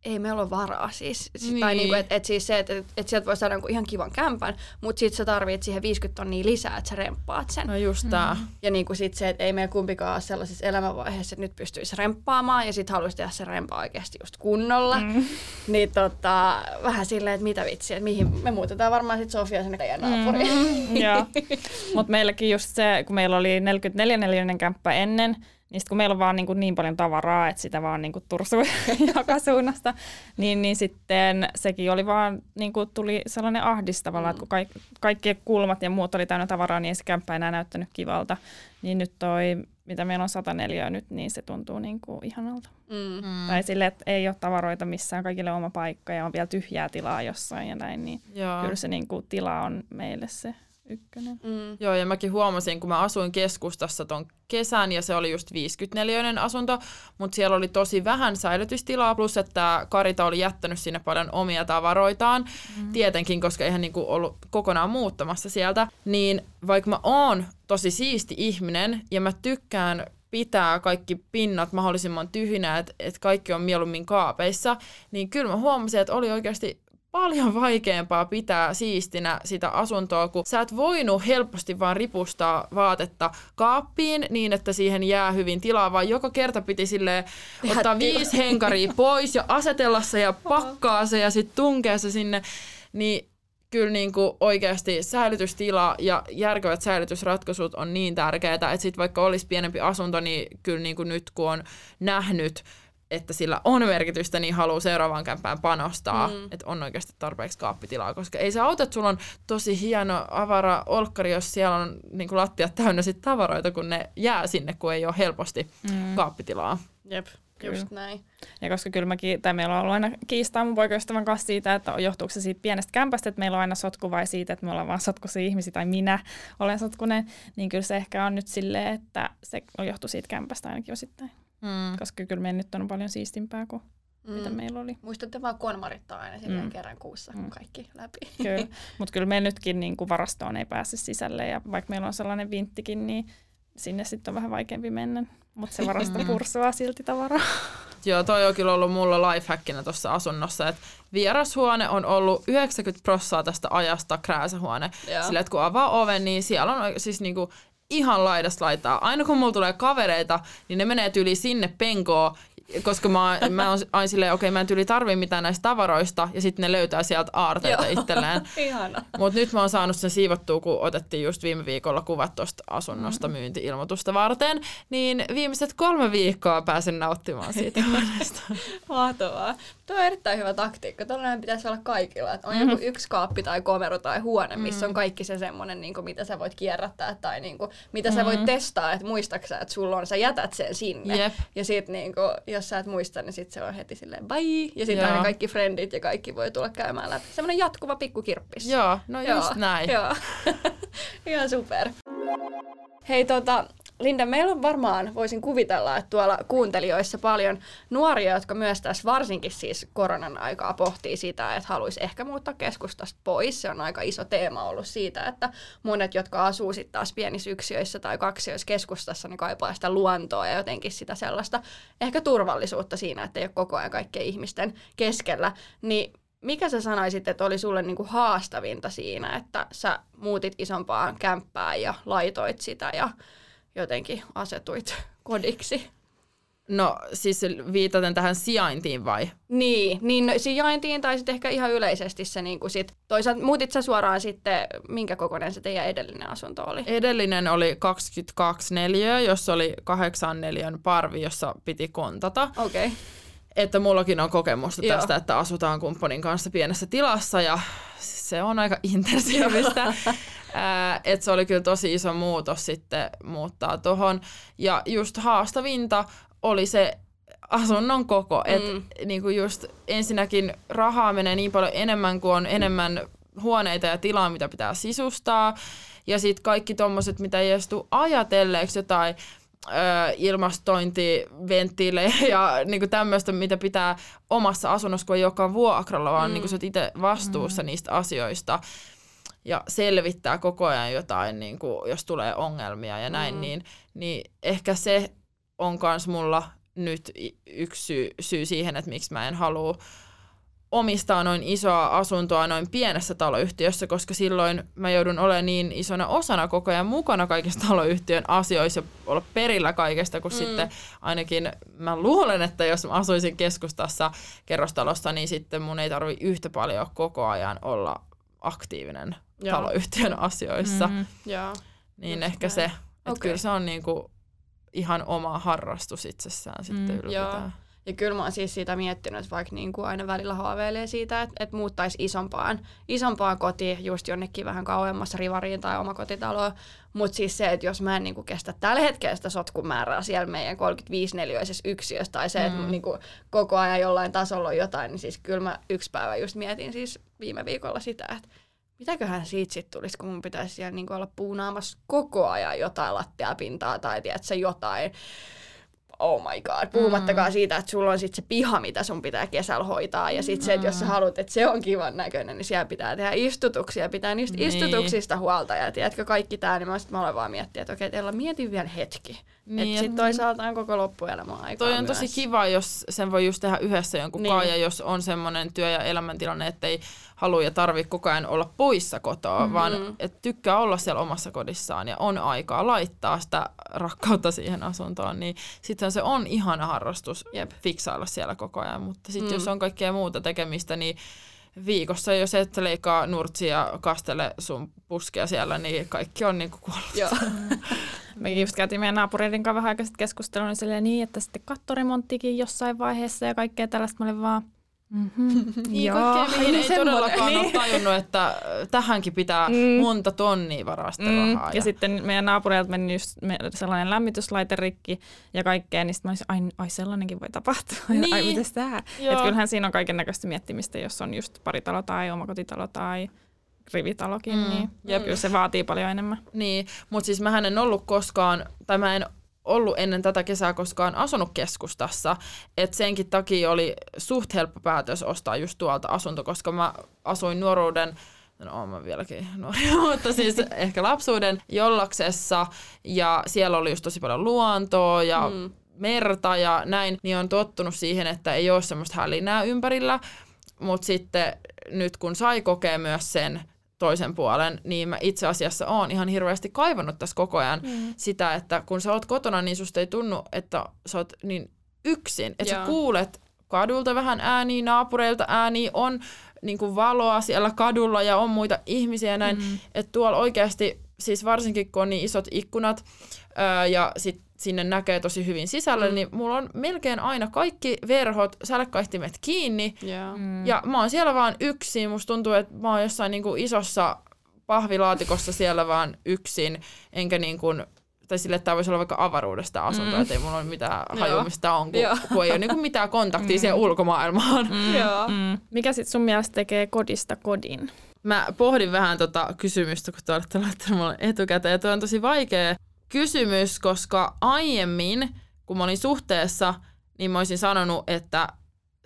ei meillä ole varaa siis. Niin. Tai niinku, että et siis se, että et, et sieltä voi saada niinku ihan kivan kämpän, mutta sitten sä tarvit siihen 50 tonnia lisää, että sä remppaat sen. No just tää. Mm. Ja niinku sit se, että ei meillä kumpikaan ole sellaisessa elämänvaiheessa, että nyt pystyisi remppaamaan ja sitten haluaisi tehdä se rempa oikeasti just kunnolla. Mm. *laughs* Niin tota, vähän silleen, että mitä vitsiä, että mihin me muutetaan varmaan sitten Sofia sinne teidän naapuriin. Mm. *laughs* Joo. *laughs* Mutta meilläkin just se, kun meillä oli 44 neliöinen kämppä ennen, Niin sitten kun meillä on vaan niin, kuin niin paljon tavaraa, että sitä vaan niin kuin tursuu *laughs* joka suunnasta, niin, niin sitten sekin oli vaan, niin kuin tuli sellainen ahdistavalla, mm. että kun kaik, kaikki kulmat ja muut oli täynnä tavaraa, niin ei se kämppä enää näyttänyt kivalta. Niin nyt toi, mitä meillä on 104 nyt, niin se tuntuu niin kuin ihanalta. Mm. mm. Tai sille, että ei ole tavaroita missään, kaikille oma paikka ja on vielä tyhjää tilaa jossain ja näin, niin Joo. kyllä se niin kuin, tila on meille se ykkönen. Mm. Joo, ja mäkin huomasin, kun mä asuin keskustassa ton kesän, ja se oli just 54 asunto, mutta siellä oli tosi vähän säilytystilaa, plus että Karita oli jättänyt sinne paljon omia tavaroitaan, mm. tietenkin, koska eihän niinku ollut kokonaan muuttamassa sieltä, niin vaikka mä oon tosi siisti ihminen, ja mä tykkään pitää kaikki pinnat mahdollisimman tyhjinä, että et kaikki on mieluummin kaapeissa, niin kyllä mä huomasin, että oli oikeasti paljon vaikeampaa pitää siistinä sitä asuntoa, kun sä et voinut helposti vaan ripustaa vaatetta kaappiin niin, että siihen jää hyvin tilaa, vaan joka kerta piti sille ottaa viisi henkaria pois ja asetella se ja pakkaa se ja sitten tunkea se sinne. Niin kyllä niin kuin oikeasti säilytystila ja järkevät säilytysratkaisut on niin tärkeää, että sit vaikka olisi pienempi asunto, niin kyllä niin kuin nyt kun on nähnyt että sillä on merkitystä, niin haluaa seuraavaan kämpään panostaa, mm. että on oikeasti tarpeeksi kaappitilaa, koska ei se auta, että sulla on tosi hieno avara olkkari, jos siellä on niin kuin lattiat täynnä sit tavaroita, kun ne jää sinne, kun ei ole helposti mm. kaappitilaa. Jep. Kyllä. Just näin. Ja koska kyllä mäkin, tai meillä on ollut aina kiistaa mun poikaystävän kanssa siitä, että johtuuko se siitä pienestä kämpästä, että meillä on aina sotku vai siitä, että me ollaan vaan sotkuisia ihmisiä tai minä olen sotkunen, niin kyllä se ehkä on nyt silleen, että se johtuu siitä kämpästä ainakin osittain. Mm. Koska kyllä meidän nyt on paljon siistimpää kuin mm. mitä meillä oli. Muistatte vaan konmarittaa aina silleen mm. kerran kuussa mm. kaikki läpi. Kyllä, *laughs* mutta kyllä meillä nytkin niin kuin varastoon ei pääse sisälle ja vaikka meillä on sellainen vinttikin, niin sinne sitten on vähän vaikeampi mennä. Mutta se varasto *laughs* mm. pursuaa silti tavaraa. *laughs* Joo, toi on kyllä ollut mulla lifehackinä tuossa asunnossa, että vierashuone on ollut 90 prossaa tästä ajasta krääsähuone. Sillä, että kun avaa oven, niin siellä on siis niinku ihan laidasta laitaa. Aina kun mulla tulee kavereita, niin ne menee yli sinne penkoon koska mä, mä oon aina silleen, okei, okay, mä en tyyli tarvii mitään näistä tavaroista, ja sitten ne löytää sieltä aarteita itselleen. *laughs* Mutta nyt mä oon saanut sen siivottua, kun otettiin just viime viikolla kuvat tuosta asunnosta mm-hmm. myynti-ilmoitusta varten, niin viimeiset kolme viikkoa pääsen nauttimaan siitä huoneesta. *laughs* Mahtavaa. Tuo on erittäin hyvä taktiikka. Tällainen pitäisi olla kaikilla. Että on mm-hmm. joku yksi kaappi tai komero tai huone, missä mm-hmm. on kaikki se semmoinen, niin kuin, mitä sä voit kierrättää tai niin kuin, mitä mm-hmm. sä voit testaa, että muistaksä, että sulla on, sä jätät sen sinne. Yep. Ja sit niin kuin, jos sä et muista, niin sit se on heti silleen bye. Ja sitten aina kaikki friendit ja kaikki voi tulla käymään läpi. Semmoinen jatkuva pikkukirppis. Joo, no just Joo. näin. Joo. *laughs* Ihan super. Hei tota, Linda, meillä on varmaan, voisin kuvitella, että tuolla kuuntelijoissa paljon nuoria, jotka myös tässä varsinkin siis koronan aikaa pohtii sitä, että haluaisi ehkä muuttaa keskustasta pois. Se on aika iso teema ollut siitä, että monet, jotka asuu sitten taas pienissä yksiöissä tai kaksioissa keskustassa, niin kaipaa sitä luontoa ja jotenkin sitä sellaista ehkä turvallisuutta siinä, että ei ole koko ajan kaikkien ihmisten keskellä. Niin mikä sä sanoisit, että oli sulle niinku haastavinta siinä, että sä muutit isompaan kämppään ja laitoit sitä ja jotenkin asetuit *laughs* kodiksi? No siis viitaten tähän sijaintiin vai? Niin, niin no, sijaintiin tai sitten ehkä ihan yleisesti se niin kuin sit, toisaalta muutit sä suoraan sitten, minkä kokoinen se teidän edellinen asunto oli? Edellinen oli 22 neliöä, jossa oli 8 neliön parvi, jossa piti kontata. Okei. Okay. Että mullakin on kokemusta Joo. tästä, että asutaan kumppanin kanssa pienessä tilassa ja se on aika *laughs* intensiivistä. *laughs* että se oli kyllä tosi iso muutos sitten muuttaa tuohon. Ja just haastavinta oli se asunnon koko. Että mm. niinku just ensinnäkin rahaa menee niin paljon enemmän kuin on enemmän huoneita ja tilaa, mitä pitää sisustaa. Ja sitten kaikki tommoset, mitä ei edes tule ajatelleeksi jotain ilmastointiventtiilejä *laughs* ja niinku tämmöistä, mitä pitää omassa asunnossa, kun ei olekaan vuokralla, vaan mm. niinku sä oot itse vastuussa mm. niistä asioista ja selvittää koko ajan jotain, niin kuin, jos tulee ongelmia ja näin, mm. niin, niin ehkä se on myös mulla nyt yksi syy, syy siihen, että miksi mä en halua omistaa noin isoa asuntoa noin pienessä taloyhtiössä, koska silloin mä joudun olemaan niin isona osana koko ajan mukana kaikista *laughs* taloyhtiön asioissa ja olla perillä kaikesta, kun mm. sitten ainakin mä luulen, että jos mä asuisin keskustassa kerrostalossa, niin sitten mun ei tarvi yhtä paljon koko ajan olla aktiivinen taloyhtiön asioissa. Mm, yeah. Niin Just ehkä näin. se, että okay. kyllä se on niinku ihan oma harrastus itsessään mm, sitten ylläpitää. Joo. Ja kyllä mä oon siis sitä miettinyt, että vaikka niin kuin aina välillä haaveilee siitä, että, että muuttaisi isompaan, isompaan kotiin, just jonnekin vähän kauemmas rivariin tai omakotitaloon. Mutta siis se, että jos mä en niin kuin kestä tällä hetkellä sitä sotkumäärää siellä meidän 35-neliöisessä yksiössä tai se, että mm. niin kuin koko ajan jollain tasolla on jotain, niin siis kyllä mä yksi päivä just mietin siis viime viikolla sitä, että mitäköhän siitä sitten tulisi, kun mun pitäisi siellä niin olla puunaamassa koko ajan jotain lattiapintaa tai tiedätkö, jotain oh my god. Puhumattakaan mm. siitä, että sulla on sitten se piha, mitä sun pitää kesällä hoitaa. Ja sitten se, että jos sä mm. haluat, että se on kivan näköinen, niin siellä pitää tehdä istutuksia. Pitää niistä niin. istutuksista huolta. Ja tiedätkö, kaikki tämä, niin mä, sit mä olen vaan miettiä, että okei, teillä mietin vielä hetki. Niin, sitten toisaalta on koko loppuelämä aikaa Toi on myös. tosi kiva, jos sen voi just tehdä yhdessä jonkun niin. kanssa, ja jos on semmoinen työ- ja elämäntilanne, että ei halua ja tarvitse koko ajan olla poissa kotoa, mm-hmm. vaan että tykkää olla siellä omassa kodissaan ja on aikaa laittaa sitä rakkautta siihen asuntoon, niin sitten se on ihana harrastus Jep. fiksailla siellä koko ajan. Mutta sitten mm. jos on kaikkea muuta tekemistä, niin viikossa, jos et leikkaa nurtsia ja kastele sun puskea siellä, niin kaikki on niinku kuollut. Joo. *laughs* Me just käytiin meidän naapureiden kanssa vähän aikaisemmin keskustelua, niin, niin, että sitten kattoremonttikin jossain vaiheessa ja kaikkea tällaista. Mä olin vaan, Mm-hmm. *laughs* niin, Joo, mihin ei todellakaan niin. ole tajunnut, että tähänkin pitää mm. monta tonnia varastaa mm. rahaa. Ja, ja sitten meidän naapureilta meni just sellainen lämmityslaite rikki ja kaikkea, niin sitten mä olisin, ai, ai sellainenkin voi tapahtua. *laughs* Niin. ai, mitäs tää? Että kyllähän siinä on kaiken näköistä miettimistä, jos on just paritalo tai omakotitalo tai rivitalokin, mm. niin Jep. kyllä se vaatii paljon enemmän. Niin, mutta siis mä en ollut koskaan, tai mä en ollut ennen tätä kesää koskaan asunut keskustassa, että senkin takia oli suht helppo päätös ostaa just tuolta asunto, koska mä asuin nuoruuden no oon mä vieläkin nuori, *laughs* mutta siis ehkä lapsuuden jollaksessa ja siellä oli just tosi paljon luontoa ja mm. merta ja näin, niin on tottunut siihen, että ei ole semmoista hälinää ympärillä, mutta sitten nyt kun sai kokea myös sen toisen puolen, niin mä itse asiassa oon ihan hirveästi kaivannut tässä koko ajan mm. sitä, että kun sä oot kotona, niin susta ei tunnu, että sä oot niin yksin, että sä kuulet kadulta vähän ääniä, naapureilta ääniä, on niin kuin valoa siellä kadulla ja on muita ihmisiä ja näin, mm. että tuolla oikeasti, siis varsinkin kun on niin isot ikkunat ää, ja sit sinne näkee tosi hyvin sisälle, mm. niin mulla on melkein aina kaikki verhot, sälekkaihtimet kiinni. Yeah. Mm. Ja mä oon siellä vaan yksin. Musta tuntuu, että mä oon jossain niinku isossa pahvilaatikossa siellä vaan yksin, enkä niin kuin, tai sille, että tämä voisi olla vaikka avaruudesta asunto, mm. että ei mulla ole mitään hajumista on, kun, kun ei ole niin mitään kontaktia mm. siihen ulkomaailmaan. Mm. Mm. Mikä sitten sun mielestä tekee kodista kodin? Mä pohdin vähän tota kysymystä, kun te olette laittaneet mulle etukäteen, ja tuo on tosi vaikea kysymys, koska aiemmin, kun mä olin suhteessa, niin mä olisin sanonut, että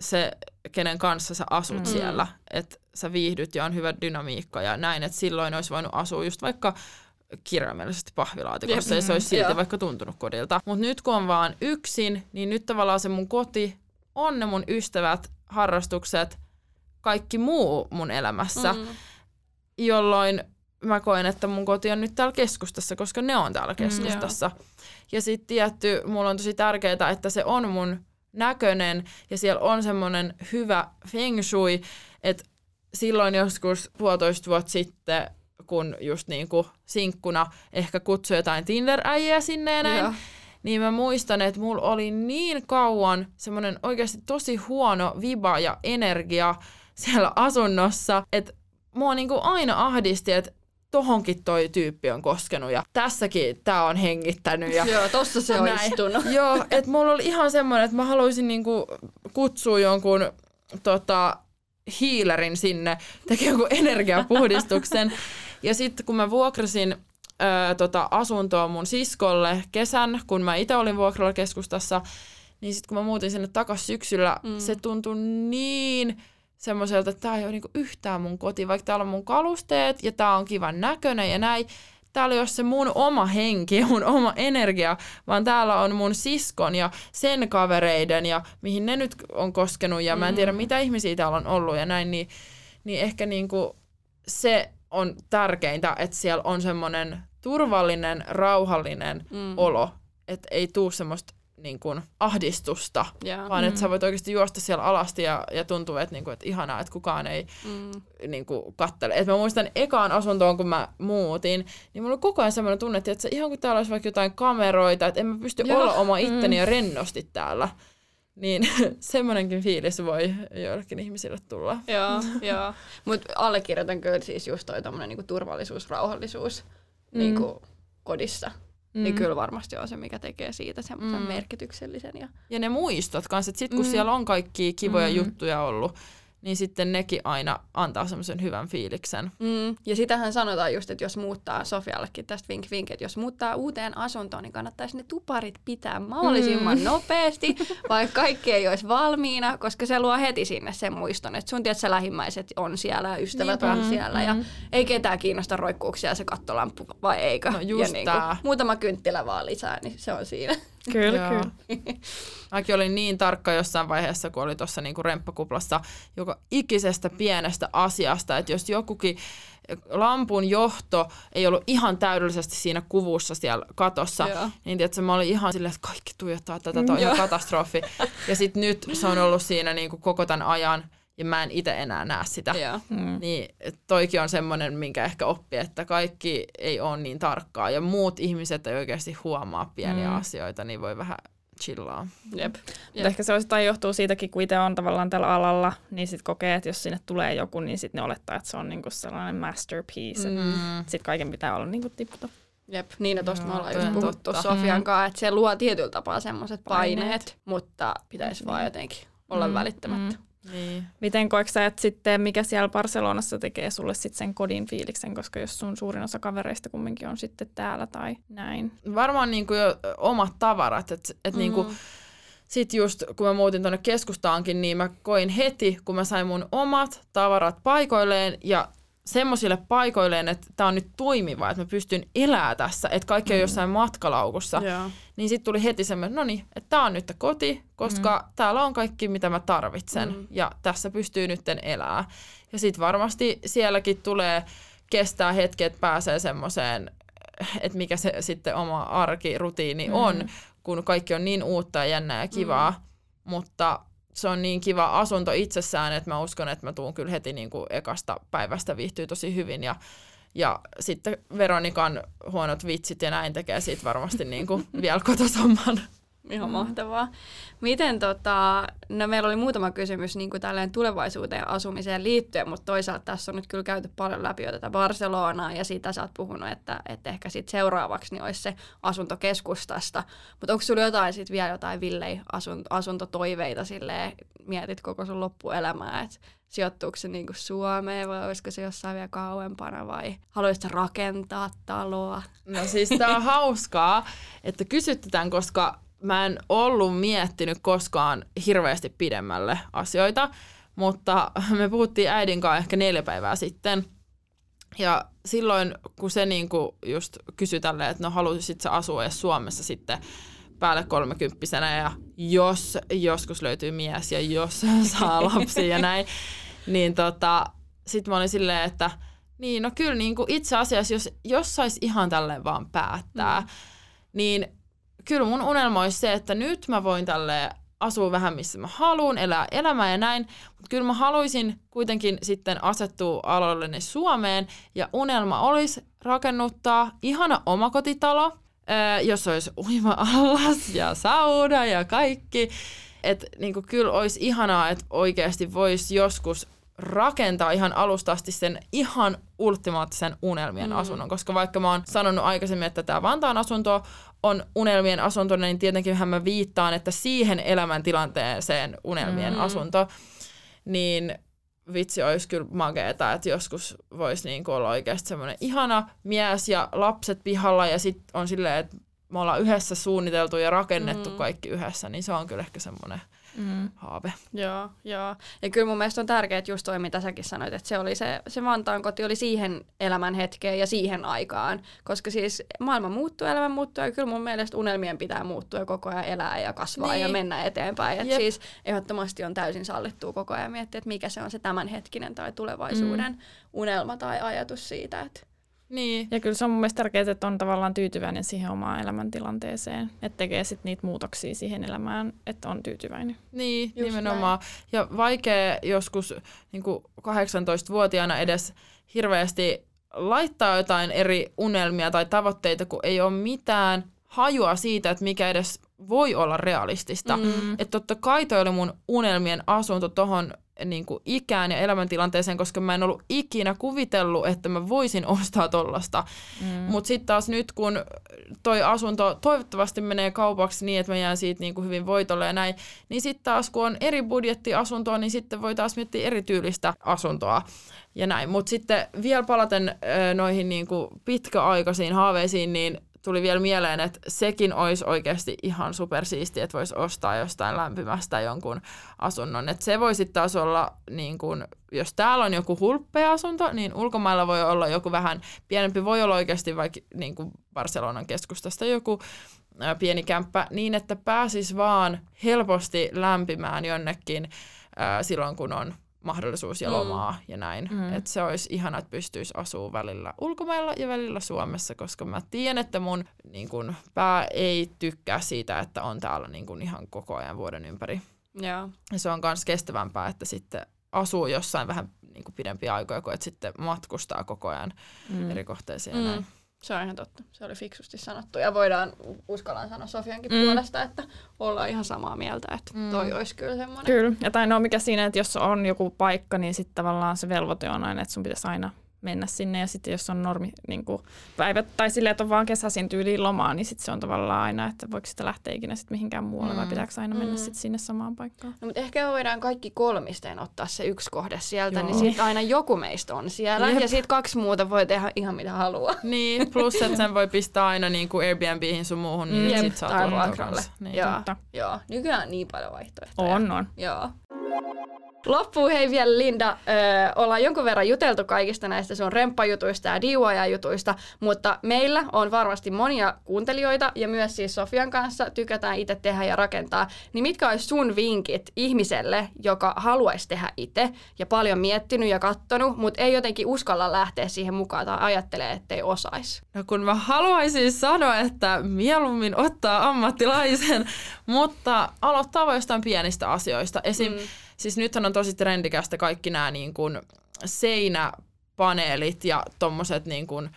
se, kenen kanssa sä asut mm. siellä, että sä viihdyt ja on hyvä dynamiikka ja näin, että silloin olisi voinut asua just vaikka kirjaimellisesti pahvilaatikossa ja se olisi silti vaikka tuntunut kodilta. Mutta nyt kun on vaan yksin, niin nyt tavallaan se mun koti on ne mun ystävät, harrastukset, kaikki muu mun elämässä, mm. jolloin mä koen, että mun koti on nyt täällä keskustassa, koska ne on täällä mm, keskustassa. Mm, ja sitten tietty, mulla on tosi tärkeää, että se on mun näköinen ja siellä on semmoinen hyvä feng shui, että silloin joskus puolitoista vuotta sitten, kun just niin kuin sinkkuna ehkä kutsui jotain Tinder-äijää sinne ja näin, niin mä muistan, että mulla oli niin kauan semmoinen oikeasti tosi huono viba ja energia siellä asunnossa, että mua niin kuin aina ahdisti, että tohonkin toi tyyppi on koskenut ja tässäkin tää on hengittänyt. Ja Joo, tossa se on näin. istunut. *laughs* Joo, että mulla oli ihan semmoinen, että mä haluaisin niinku kutsua jonkun tota, hiilerin sinne, tekemään jonkun energiapuhdistuksen. ja sitten kun mä vuokrasin ö, tota, asuntoa mun siskolle kesän, kun mä itse olin vuokralla keskustassa, niin sitten kun mä muutin sinne takaisin syksyllä, mm. se tuntui niin semmoiselta, että tämä ei ole niinku yhtään mun koti, vaikka täällä on mun kalusteet ja tämä on kivan näköinen ja näin. Täällä ei ole se mun oma henki *laughs* mun oma energia, vaan täällä on mun siskon ja sen kavereiden ja mihin ne nyt on koskenut ja mm. mä en tiedä mm. mitä ihmisiä täällä on ollut ja näin, niin, niin ehkä niinku se on tärkeintä, että siellä on semmoinen turvallinen, rauhallinen mm. olo, että ei tuu semmoista niin kuin, ahdistusta, Joo. vaan että sä voit oikeasti juosta siellä alasti ja, ja tuntuu, että, niin kuin, että ihanaa, että kukaan ei Mm. niin kuin, kattele. Et mä muistan ekaan asuntoon, kun mä muutin, niin mulla oli koko ajan semmoinen tunne, että ihan kuin täällä olisi vaikka jotain kameroita, että en mä pysty Joo. olla oma itteni ja rennosti täällä. Niin *laughs* semmoinenkin fiilis voi joillekin ihmisille tulla. Joo, *laughs* joo. Mutta allekirjoitan kyllä siis just toi tommonen niinku turvallisuus, rauhallisuus mm. niinku kodissa. Mm. Niin kyllä varmasti on se, mikä tekee siitä semmoisen mm. merkityksellisen. Ja... Ja ne muistot kanssa, että sit kun mm. siellä on kaikki kivoja mm. juttuja ollut, niin sitten nekin aina antaa semmoisen hyvän fiiliksen. Mm. Ja sitähän sanotaan just, että jos muuttaa Sofiallekin tästä vink vink, että jos muuttaa uuteen asuntoon, niin kannattaisi ne tuparit pitää mahdollisimman mm. nopeasti, *laughs* vaikka kaikki ei olisi valmiina, koska se luo heti sinne sen muiston, että sun tiedät, sä on siellä ja ystävät Niinpä. on siellä ja ei ketään kiinnosta roikkuuksia se kattolamppu vai eikö. No just ja niin kuin, muutama kynttilä vaan lisää, niin se on siinä. Kyllä, kyllä. *laughs* Mäkin olin niin tarkka jossain vaiheessa, kun oli tuossa niinku remppakuplassa joka ikisestä pienestä asiasta, että jos jokukin lampun johto ei ollut ihan täydellisesti siinä kuvussa siellä katossa, Joo. niin tiedätkö, mä olin ihan silleen, että kaikki tuijottaa tätä, tämä on ihan katastrofi. Ja sitten nyt se on ollut siinä niinku koko tämän ajan, ja mä en itse enää näe sitä. Joo. Mm. Niin toikin on semmoinen, minkä ehkä oppii, että kaikki ei ole niin tarkkaa ja muut ihmiset ei oikeasti huomaa pieniä mm. asioita, niin voi vähän chillaa. Jep. Jep. Ehkä se osittain johtuu siitäkin, kun itse on tavallaan tällä alalla, niin sitten kokee, että jos sinne tulee joku, niin sitten ne olettaa, että se on niinku sellainen masterpiece. Mm. Sitten kaiken pitää olla niinku tiptop. Jep, niin ja tuosta me ollaan just puhuttu Sofian kanssa, että se luo tietyllä tapaa semmoiset paineet, paineet, mutta pitäisi mm. vaan jotenkin olla mm. välittämättä. Mm. Niin. Miten koetko sä, että sitten mikä siellä Barcelonassa tekee sulle sitten sen kodin fiiliksen, koska jos sun suurin osa kavereista kumminkin on sitten täällä tai näin? Varmaan niin kuin jo omat tavarat, että et mm. niin kuin, sitten just kun mä muutin tuonne keskustaankin, niin mä koin heti, kun mä sain mun omat tavarat paikoilleen ja semmoisille paikoilleen, että tämä on nyt toimiva, että mä pystyn elää tässä, että kaikki on mm. jossain matkalaukussa. Yeah. Niin sitten tuli heti semmoinen, no niin, että tämä on nyt koti, koska mm. täällä on kaikki, mitä mä tarvitsen mm. ja tässä pystyy nytten elää. Ja sitten varmasti sielläkin tulee kestää hetki, että pääsee semmoiseen, että mikä se sitten oma arkirutiini mm. on, kun kaikki on niin uutta ja jännää ja kivaa. Mm. Mutta se on niin kiva asunto itsessään, että mä uskon, että mä tuun kyllä heti niin kuin ekasta päivästä viihtyy tosi hyvin ja ja sitten Veronikan huonot vitsit ja näin tekee siitä varmasti niin kuin vielä kotosamman. Ihan mahtavaa. Miten tota, no meillä oli muutama kysymys niin kuin tälleen tulevaisuuteen asumiseen liittyen, mutta toisaalta tässä on nyt kyllä käyty paljon läpi jo tätä Barcelonaa ja siitä sä oot puhunut, että, että ehkä sit seuraavaksi niin olisi se asuntokeskustasta. Mutta onko sulla jotain sit vielä jotain villei asunt- asuntotoiveita silleen, mietit koko sun loppuelämää, että sijoittuuko se niin kuin Suomeen vai olisiko se jossain vielä kauempana vai haluaisitko rakentaa taloa? No siis tää on hauskaa, että kysytetään, koska mä en ollut miettinyt koskaan hirveästi pidemmälle asioita, mutta me puhuttiin äidin kanssa ehkä neljä päivää sitten. Ja silloin, kun se niinku just kysyi tälleen, että no haluaisit sä asua edes Suomessa sitten päälle kolmekymppisenä ja jos joskus löytyy mies ja jos *laughs* saa lapsia ja näin, niin tota, sitten mä olin silleen, että niin no kyllä niin kuin itse asiassa, jos, jos sais ihan tälleen vaan päättää, mm. niin kyllä mun unelma olisi se, että nyt mä voin tälle asua vähän missä mä haluan, elää elämää ja näin, mutta kyllä mä haluaisin kuitenkin sitten asettua aloilleni Suomeen ja unelma olisi rakennuttaa ihana omakotitalo, jos olisi uima-allas ja sauna ja kaikki. Että niin kyllä olisi ihanaa, että oikeasti voisi joskus rakentaa ihan alusta asti sen ihan ultimaattisen unelmien mm. asunnon. Koska vaikka mä oon sanonut aikaisemmin, että tämä Vantaan asunto on unelmien asunto, niin tietenkin mä viittaan, että siihen elämäntilanteeseen unelmien mm. asunto, niin vitsi olisi kyllä makeeta, että joskus voisi niin olla oikeasti semmoinen ihana mies ja lapset pihalla ja sitten on silleen, että me ollaan yhdessä suunniteltu ja rakennettu mm. kaikki yhdessä, niin se on kyllä ehkä semmoinen mm. haave. Joo, joo. Ja kyllä mun mielestä on tärkeää just toi, mitä säkin sanoit, että se, oli se, se Vantaan koti oli siihen elämän hetkeen ja siihen aikaan, koska siis maailma muuttuu, elämä muuttuu ja kyllä mun mielestä unelmien pitää muuttua ja koko ajan elää ja kasvaa niin. ja mennä eteenpäin. Että siis ehdottomasti on täysin sallittua koko ajan miettiä, että mikä se on se tämänhetkinen tai tulevaisuuden mm. unelma tai ajatus siitä, että Niin. Ja kyllä se on mun mielestä tärkeää, että on tavallaan tyytyväinen siihen omaan elämäntilanteeseen, että tekee sitten niitä muutoksia siihen elämään, että on tyytyväinen. Niin, Just nimenomaan. Näin. Ja vaikea joskus niin 18-vuotiaana edes hirveästi laittaa jotain eri unelmia tai tavoitteita, kun ei ole mitään hajua siitä, että mikä edes voi olla realistista. Mm. Että totta kai toi oli mun unelmien asunto tohon niin kuin ikään ja elämäntilanteeseen, koska mä en ollut ikinä kuvitellut, että mä voisin ostaa tollasta. Mm. Mutta sitten taas nyt, kun toi asunto toivottavasti menee kaupaksi niin, että mä jään siitä niin kuin hyvin voitolle ja näin, niin sitten taas kun on eri budjettiasuntoa, niin sitten voi taas miettiä erityylistä asuntoa ja näin. Mutta sitten vielä palaten noihin niin kuin pitkäaikaisiin haaveisiin, niin tuli vielä mieleen, että sekin olisi oikeasti ihan supersiisti, että voisi ostaa jostain lämpimästä jonkun asunnon. Että se voisi taas olla, niin kun, jos täällä on joku hulppea asunto, niin ulkomailla voi olla joku vähän pienempi, voi olla oikeasti vaikka niin kuin Barcelonan keskustasta joku pieni kämppä, niin että pääsis vaan helposti lämpimään jonnekin ää, silloin, kun on mahdollisuus ja mm. lomaa mm. ja näin. Mm. Että se olisi ihana, että pystyisi asua välillä ulkomailla ja välillä Suomessa, koska mä tiedän, että mun niin kun, pää ei tykkää siitä, että on täällä niin kun, ihan koko ajan vuoden ympäri. Yeah. Ja se on myös kestävämpää, että sitten asuu jossain vähän niin kuin pidempiä aikoja, kuin että sitten matkustaa koko ajan mm. eri kohteisiin ja mm. näin. Se on ihan totta. Se oli fiksusti sanottu. Ja voidaan, uskallan sanoa Sofiankin mm. puolesta, että ollaan ihan samaa mieltä, että mm. toi olisi kyllä semmoinen. Kyllä. Ja tai no mikä siinä, että jos on joku paikka, niin sitten tavallaan se velvoite on aina, että sun pitäisi aina mennä sinne. Ja sitten jos on normi niin kuin päivät tai silleen, että on vaan kesäisin tyyliin lomaa, niin sitten se on tavallaan aina, että voiko sitä lähteä ikinä sitten mihinkään muualle mm. vai pitääkö aina mennä mm. sitten sinne samaan paikkaan. No, mutta ehkä voidaan kaikki kolmisteen ottaa se yksi kohde sieltä, niin Joo. niin sitten aina joku meistä on siellä. Jep. Ja sitten kaksi muuta voi tehdä ihan mitä haluaa. Niin, plus että sen voi pistää aina niin kuin Airbnbihin sun muuhun, niin sitten saa tulla Niin. Joo. Joo, nykyään on niin paljon vaihtoehtoja. On, on. Joo. Loppuun hei vielä Linda, öö, ollaan jonkun verran juteltu kaikista näistä sun remppajutuista ja DIY-jutuista, mutta meillä on varmasti monia kuuntelijoita ja myös siis Sofian kanssa tykätään itse tehdä ja rakentaa. Niin mitkä olisi sun vinkit ihmiselle, joka haluaisi tehdä itse ja paljon miettinyt ja kattonut, mutta ei jotenkin uskalla lähteä siihen mukaan tai ajattelee, ettei osaisi? No kun mä haluaisin sanoa, että mieluummin ottaa ammattilaisen, *laughs* mutta aloittaa vain jostain pienistä asioista. Esim. Mm Siis nythän on tosi trendikästä kaikki nämä niin kuin seinäpaneelit ja tommoset niin kuin,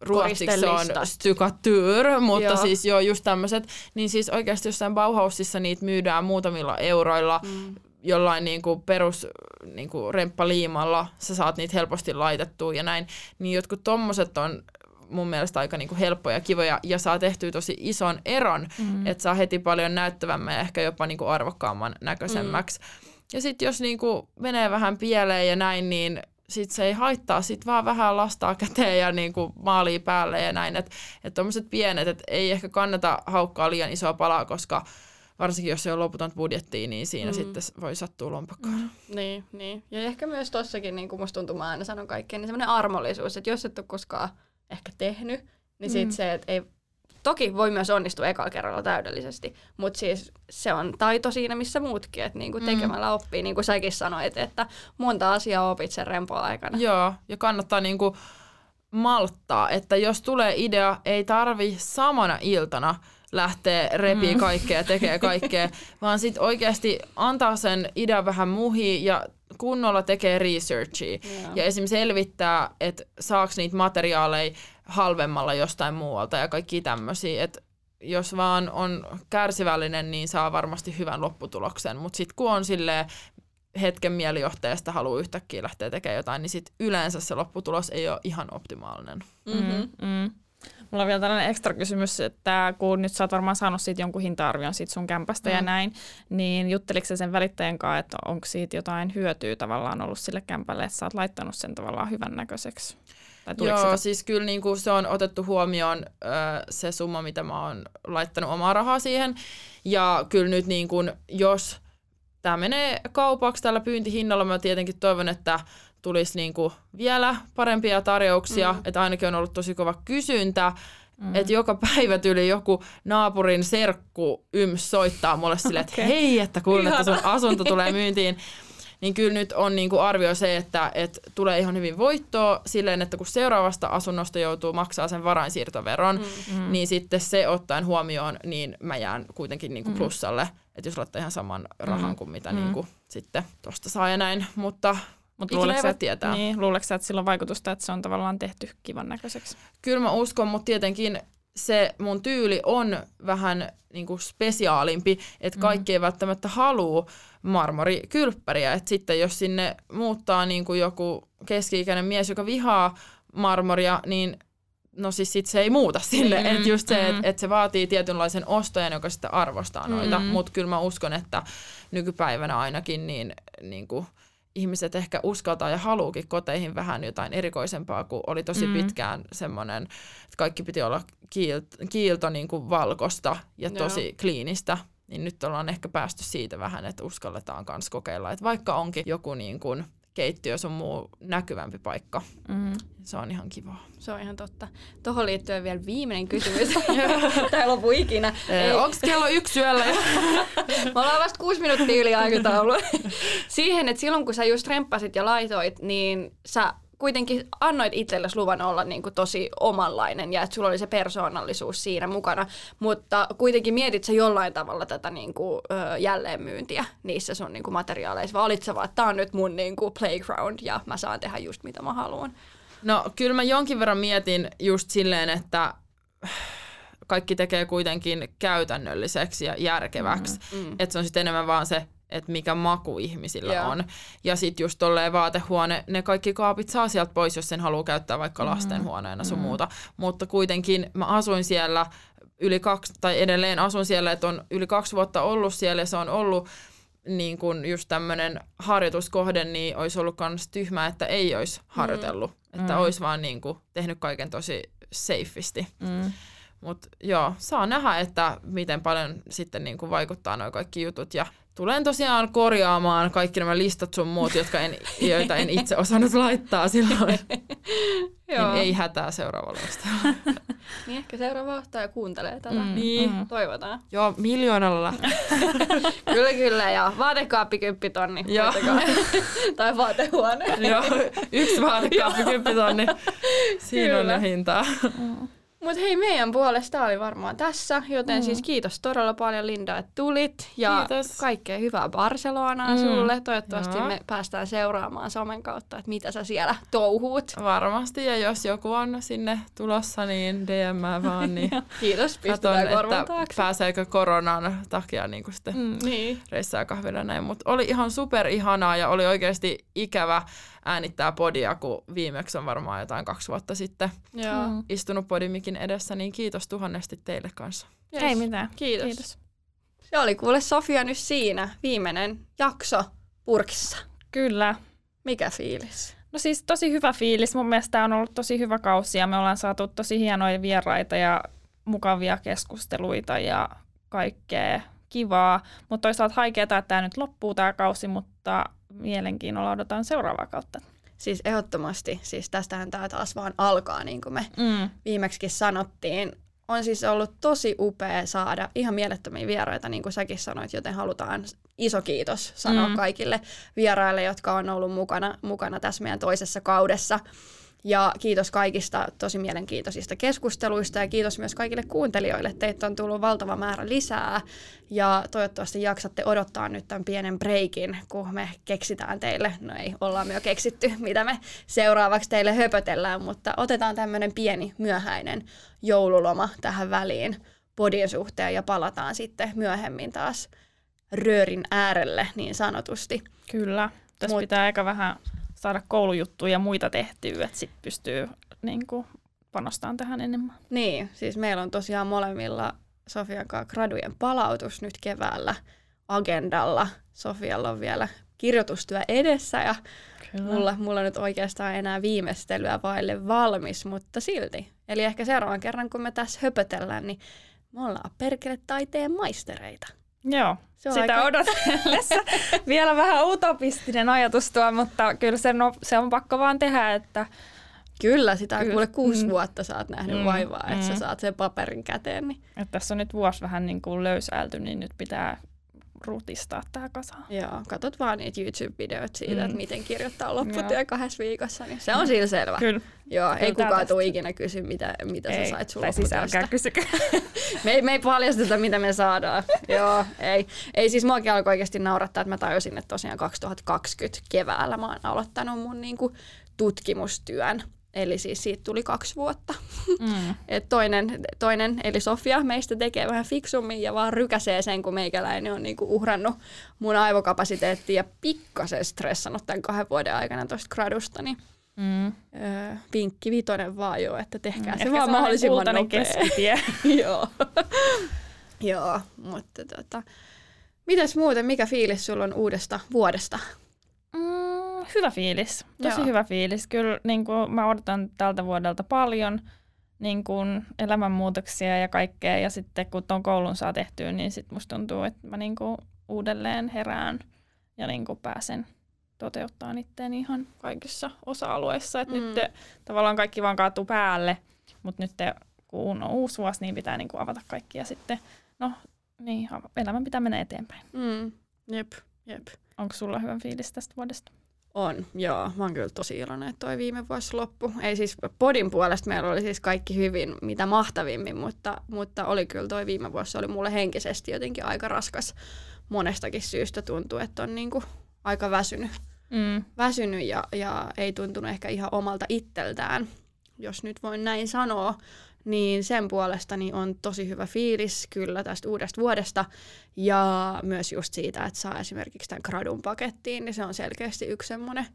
ruotsiksi on stykatyr, mutta joo. siis joo, just tämmöiset, niin siis oikeasti jossain Bauhausissa niitä myydään muutamilla euroilla, mm. jollain niin kuin perus niin kuin remppaliimalla, sä saat niitä helposti laitettua ja näin, niin jotkut tommoset on mun mielestä aika niin kuin helppoja ja kivoja ja saa tehtyä tosi ison eron, mm. että saa heti paljon näyttävämmän ja ehkä jopa niin kuin arvokkaamman näköisemmäksi. Mm. Ja sitten jos niinku menee vähän pieleen ja näin, niin sit se ei haittaa, sit vaan vähän lastaa käteen ja niinku maalii päälle ja näin. Että et tuommoiset pienet, että ei ehkä kannata haukkaa liian isoa palaa, koska varsinkin jos se on loputon budjettia, niin siinä mm. sitten voi sattua lompakkoon. Mm. Niin, niin. Ja ehkä myös tossakin, niin kuin musta tuntuu, mä aina sanon kaikkeen, niin semmoinen armollisuus, että jos et ole koskaan ehkä tehnyt, niin sit mm. se, että ei Toki voi myös onnistua ekalla kerralla täydellisesti, mutta siis se on taito siinä, missä muutkin, että niinku tekemällä oppii, niin kuin säkin sanoit, että monta asiaa opit sen rempoaikana. Joo, ja kannattaa niinku malttaa, että jos tulee idea, ei tarvi samana iltana lähteä repii mm. kaikkea ja tekee kaikkea, *laughs* vaan sitten oikeasti antaa sen idean vähän muhi ja kunnolla tekee researchia yeah. ja esimerkiksi selvittää, että saako niitä materiaaleja halvemmalla jostain muualta ja kaikki tämmöisiä, että jos vaan on kärsivällinen, niin saa varmasti hyvän lopputuloksen, mutta sitten kun on sille hetken mielijohteesta haluaa yhtäkkiä lähteä tekemään jotain, niin sit yleensä se lopputulos ei ole ihan optimaalinen. Mm-hmm. Mm-hmm. Mulla on vielä tällainen ekstra kysymys, että kun nyt sä oot varmaan saanut siitä jonkun hinta-arvion siitä sun kämpästä mm. ja näin, niin jutteliko sen välittäjän kanssa, että onko siitä jotain hyötyä tavallaan ollut sille kämpälle, että sä oot laittanut sen tavallaan hyvän näköiseksi? Joo, sitä? siis kyllä niin kuin se on otettu huomioon ö, se summa, mitä mä oon laittanut omaa rahaa siihen. Ja kyllä nyt niin kuin, jos tämä menee kaupaksi tällä pyyntihinnalla, mä tietenkin toivon, että tulisi niin kuin vielä parempia tarjouksia, mm. että ainakin on ollut tosi kova kysyntä, Mm. Että joka päivä tyyli joku naapurin serkku yms soittaa mulle silleen, että *laughs* okay. hei, että kuulen, että sun asunto tulee myyntiin. Niin kyllä nyt on niin kuin arvio se, että, että tulee ihan hyvin voittoa silleen, että kun seuraavasta asunnosta joutuu maksaa sen varainsiirtoveron, mm. mm. niin sitten se ottaen huomioon, niin mä jään kuitenkin niin kuin mm. plussalle, että jos laittaa ihan saman rahan mm. kuin mitä mm. niin kuin sitten tuosta saa ja näin, mutta mutta luuleeko tietää? Niin, luuleeko että sillä on vaikutusta, että se on tavallaan tehty kivan näköiseksi? Kyllä mä uskon, mutta tietenkin se mun tyyli on vähän niin kuin spesiaalimpi, että mm. kaikki mm. ei välttämättä halua marmorikylppäriä. Että sitten jos sinne muuttaa niin kuin joku keski-ikäinen mies, joka vihaa marmoria, niin no siis sit se ei muuta sinne. Mm, että just se, mm. että et se vaatii tietynlaisen ostojen, joka sitten arvostaa noita. Mm. Mutta kyllä mä uskon, että nykypäivänä ainakin niin, niin kuin – ihmiset ehkä uskaltaa ja haluukin koteihin vähän jotain erikoisempaa, kun oli tosi mm. pitkään semmoinen, että kaikki piti olla kiilto, kiilto niin kuin valkosta ja tosi Joo. kliinistä. Niin nyt ollaan ehkä päästy siitä vähän, että uskalletaan myös kokeilla, että vaikka onkin joku niin kuin keittiö sun muu näkyvämpi paikka. Mm. Se on ihan kiva. Se on ihan totta. Tuohon liittyen vielä viimeinen kysymys. *laughs* *laughs* Tämä lopu ikinä. Onko kello yksi yöllä? *laughs* Me ollaan vasta kuusi minuuttia yli aikataulu. Siihen, että silloin kun sä just remppasit ja laitoit, niin sä kuitenkin annoit itsellesi luvan olla niin kuin tosi omanlainen ja että sulla oli se persoonallisuus siinä mukana, mutta kuitenkin mietit sä jollain tavalla tätä niin kuin, ö, jälleenmyyntiä niissä sun niin kuin materiaaleissa, vai olit sä vaan, että tämä on nyt mun niin kuin playground ja mä saan tehdä just mitä mä haluan? No kyllä mä jonkin verran mietin just silleen, että kaikki tekee kuitenkin käytännölliseksi ja järkeväksi. Mm, mm. Että se on sitten enemmän vaan se että mikä maku ihmisillä Joo. on. Ja sitten just tolleen vaatehuone, ne kaikki kaapit saa sieltä pois, jos sen haluaa käyttää vaikka mm-hmm. lastenhuoneena sun mm. muuta. Mutta kuitenkin mä asuin siellä yli kaksi, tai edelleen asun siellä, että on yli kaksi vuotta ollut siellä ja se on ollut niin kun just tämmöinen harjoituskohde, niin olisi ollut myös tyhmää, että ei olisi harjoitellut. Mm. Että mm. olisi vaan niin kuin tehnyt kaiken tosi safeisti. Mm. Mutta joo, saa nähdä, että miten paljon sitten niin kuin vaikuttaa nuo kaikki jutut. Ja tulen tosiaan korjaamaan kaikki nämä listat sun muut, jotka en, joita en itse osannut laittaa silloin. *laughs* Joo. Niin ei hätää seuraavalla ostajalla. *laughs* niin ehkä seuraava ostaja kuuntelee tätä. Mm. Niin. Mm. Toivotaan. Joo, miljoonalla. *laughs* kyllä, kyllä. Ja vaatekaappi kymppitonni. Joo. tai vaatehuone. Joo, yksi vaatekaappi kymppitonni. Siinä kyllä. on hintaa. Mm. Mutta hei, meidän puolesta oli varmaan tässä, joten mm. siis kiitos todella paljon Linda, että tulit. Ja kiitos. kaikkea hyvää Barcelonaa mm. sulle. Toivottavasti Joo. me päästään seuraamaan somen kautta, että mitä sä siellä touhuut. Varmasti, ja jos joku on sinne tulossa, niin DM vaan. Niin *laughs* kiitos, pistetään että taakse. pääseekö koronan takia niin kuin sitten mm. niin. reissaa kahvilla näin. Mutta oli ihan super ihanaa ja oli oikeasti ikävä äänittää podia, kun viimeksi on varmaan jotain kaksi vuotta sitten Joo. Mm. istunut podimikin edessä, niin kiitos tuhannesti teille kanssa. Yes. Ei mitään. Kiitos. kiitos. Se oli kuule Sofia nyt siinä, viimeinen jakso purkissa. Kyllä. Mikä fiilis? No siis tosi hyvä fiilis. Mun mielestä tämä on ollut tosi hyvä kausi ja me ollaan saatu tosi hienoja vieraita ja mukavia keskusteluita ja kaikkea kivaa. Mutta toisaalta haikeaa, että tämä nyt loppuu tämä kausi, mutta mielenkiinnolla odotan seuraavaa kautta. Siis ehdottomasti, siis tästähän tämä taas vaan alkaa, niin kuin me mm. viimeksi sanottiin. On siis ollut tosi upea saada ihan mielettömiä vieraita, niin kuin säkin sanoit, joten halutaan iso kiitos sanoa mm. kaikille vieraille, jotka on ollut mukana, mukana tässä meidän toisessa kaudessa. Ja kiitos kaikista tosi mielenkiintoisista keskusteluista ja kiitos myös kaikille kuuntelijoille. Teitä on tullut valtava määrä lisää ja toivottavasti jaksatte odottaa nyt tämän pienen breikin, kun me keksitään teille, no ei, ollaan jo keksitty, mitä me seuraavaksi teille höpötellään, mutta otetaan tämmöinen pieni myöhäinen joululoma tähän väliin podin suhteen ja palataan sitten myöhemmin taas röörin äärelle niin sanotusti. Kyllä, tässä Mut, pitää aika vähän saada koulujuttuja ja muita tehtyä, että sitten pystyy niin kuin, panostamaan tähän enemmän. Niin, siis meillä on tosiaan molemmilla Sofian kanssa gradujen palautus nyt keväällä agendalla. Sofialla on vielä kirjoitustyö edessä ja Kyllä. Mulla, mulla nyt oikeastaan enää viimeistelyä vaille valmis, mutta silti. Eli ehkä seuraavan kerran, kun me tässä höpötellään, niin me ollaan perkele taiteen maistereita. Joo, se on sitä aika... odotellessa. Vielä vähän utopistinen ajatus tuo, mutta kyllä se on, se on pakko vaan tehdä, että Kyllä, sitä kyllä. kuule kuusi mm. vuotta sä oot nähnyt mm. vaivaa, että mm. sä saat sen paperin käteen. Niin. Et tässä on nyt vuosi vähän niin kuin löysäälty, niin nyt pitää rutistaa tää kasaan. Joo, katot vaan niitä YouTube-videoita siitä, mm. että miten kirjoittaa lopputyö kahdessa viikossa, niin se on sillä selvä. Kyllä. Joo, ei Kyllä tää kukaan tule ikinä kysy, mitä, mitä ei, sä sait sun tai siis älkää kysykää. *laughs* me, ei, me ei paljasteta, mitä me saadaan. *laughs* Joo, ei. Ei siis muakin alkoi oikeasti naurattaa, että mä tajusin, että tosiaan 2020 keväällä mä oon aloittanut mun niinku tutkimustyön. Eli siis siitä tuli kaksi vuotta. Mm. *laughs* Et toinen, toinen, eli Sofia, meistä tekee vähän fiksummin ja vaan rykäsee sen, kun meikäläinen on niinku uhrannut mun aivokapasiteettia ja pikkasen stressannut tämän kahden vuoden aikana tuosta gradusta. Niin, Mm. öö, vinkki vitonen vaan jo, että tehkää se Ehkä vaan mahdollisimman nopea. keskitie. *laughs* Joo. Joo, mutta tota, mitäs muuten, mikä fiilis sulla on uudesta vuodesta? Mm, hyvä fiilis, tosi Joo. hyvä fiilis. Kyllä niin kuin mä odotan tältä vuodelta paljon niin kuin elämänmuutoksia ja kaikkea. Ja sitten kun tuon koulun saa tehtyä, niin sitten musta tuntuu, että mä niin kuin uudelleen herään ja niin kuin pääsen toteuttaa itteeni ihan kaikissa osa-alueissa. Et Mm. Nyt tavallaan kaikki vaan kaatuu päälle, mutta nyt kun on uusi vuosi, niin pitää niin kuin avata kaikki ja sitten, no niin, elämän pitää mennä eteenpäin. Mm, jep, jep. Onko sulla hyvä fiilis tästä vuodesta? On, joo. Mä oon kyllä tosi iloinen, että toi viime vuosi loppu. Ei siis podin puolesta meillä oli siis kaikki hyvin, mitä mahtavimmin, mutta, mutta oli kyllä toi viime vuosi, oli mulle henkisesti jotenkin aika raskas. Monestakin syystä tuntuu, että on niinku aika väsynyt, Mm. väsynyt ja, ja ei tuntunut ehkä ihan omalta itseltään, jos nyt voin näin sanoa. Niin sen puolesta niin on tosi hyvä fiilis kyllä tästä uudesta vuodesta ja myös just siitä, että saa esimerkiksi tämän gradun pakettiin, niin se on selkeästi yksi semmoinen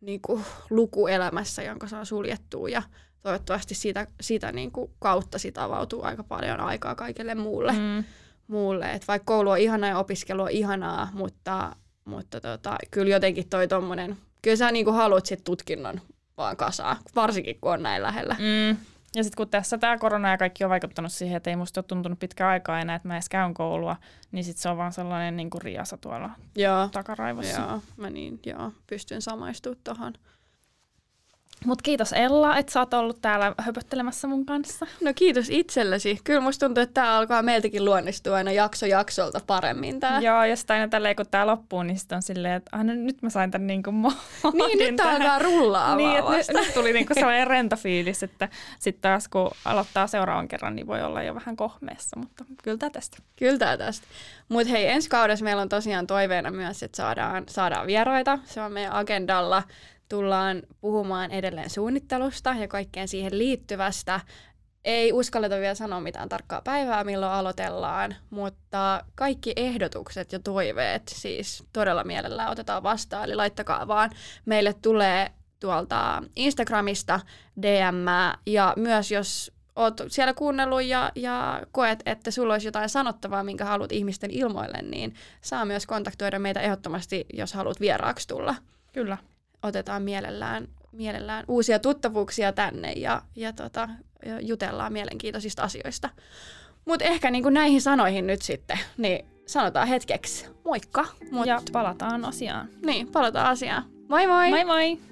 niin kuin, luku elämässä, jonka saa suljettua ja toivottavasti siitä, siitä niin kuin, kautta sit avautuu aika paljon aikaa kaikelle muulle. Mm. muulle. Et vaikka koulu on ihanaa ja opiskelu on ihanaa, mutta, mutta tota, kyllä jotenkin toi tommonen, kyllä sä niin kuin haluat sit tutkinnon vaan kasaa, varsinkin kun on näin lähellä. Mm. Ja sitten kun tässä tämä korona ja kaikki on vaikuttanut siihen, että ei musta ole tuntunut pitkä aikaa enää, että mä edes käyn koulua, niin sitten se on vaan sellainen niin kuin riasa tuolla Joo, takaraivossa. joo, mä niin, joo, pystyn samaistumaan tohon. Mutta kiitos Ella, että sä oot ollut täällä höpöttelemässä mun kanssa. No kiitos itsellesi. Kyllä musta tuntuu, että tämä alkaa meiltäkin luonnistua aina jakso jaksolta paremmin tää. Joo, ja sitten aina tälleen, kun tää loppuu, niin sitten on silleen, että aina nyt mä sain tän niin kuin Niin, nyt tää alkaa rullaa Niin, vaan että nyt, nyt tuli niinku sellainen rento fiilis, että sitten taas kun aloittaa seuraavan kerran, niin voi olla jo vähän kohmeessa, mutta kyllä tää tästä. Kyllä tää tästä. Mutta hei, ensi kaudessa meillä on tosiaan toiveena myös, että saadaan, saadaan vieraita. Se on meidän agendalla. Tullaan puhumaan edelleen suunnittelusta ja kaikkeen siihen liittyvästä. Ei uskalleta vielä sanoa mitään tarkkaa päivää, milloin aloitellaan, mutta kaikki ehdotukset ja toiveet siis todella mielellään otetaan vastaan. Eli laittakaa vaan. Meille tulee tuolta Instagramista DM ja myös jos oot siellä kuunnellut ja, ja koet, että sulla olisi jotain sanottavaa, minkä haluat ihmisten ilmoille, niin saa myös kontaktoida meitä ehdottomasti, jos haluat vieraaksi tulla. Kyllä. Otetaan mielellään, mielellään uusia tuttavuuksia tänne ja, ja, tota, jutellaan mielenkiintoisista asioista. Mutta ehkä niin kuin näihin sanoihin nyt sitten, niin sanotaan hetkeksi moikka. Mut, Ja palataan asiaan. Niin, palataan asiaan. Moi moi! Moi moi!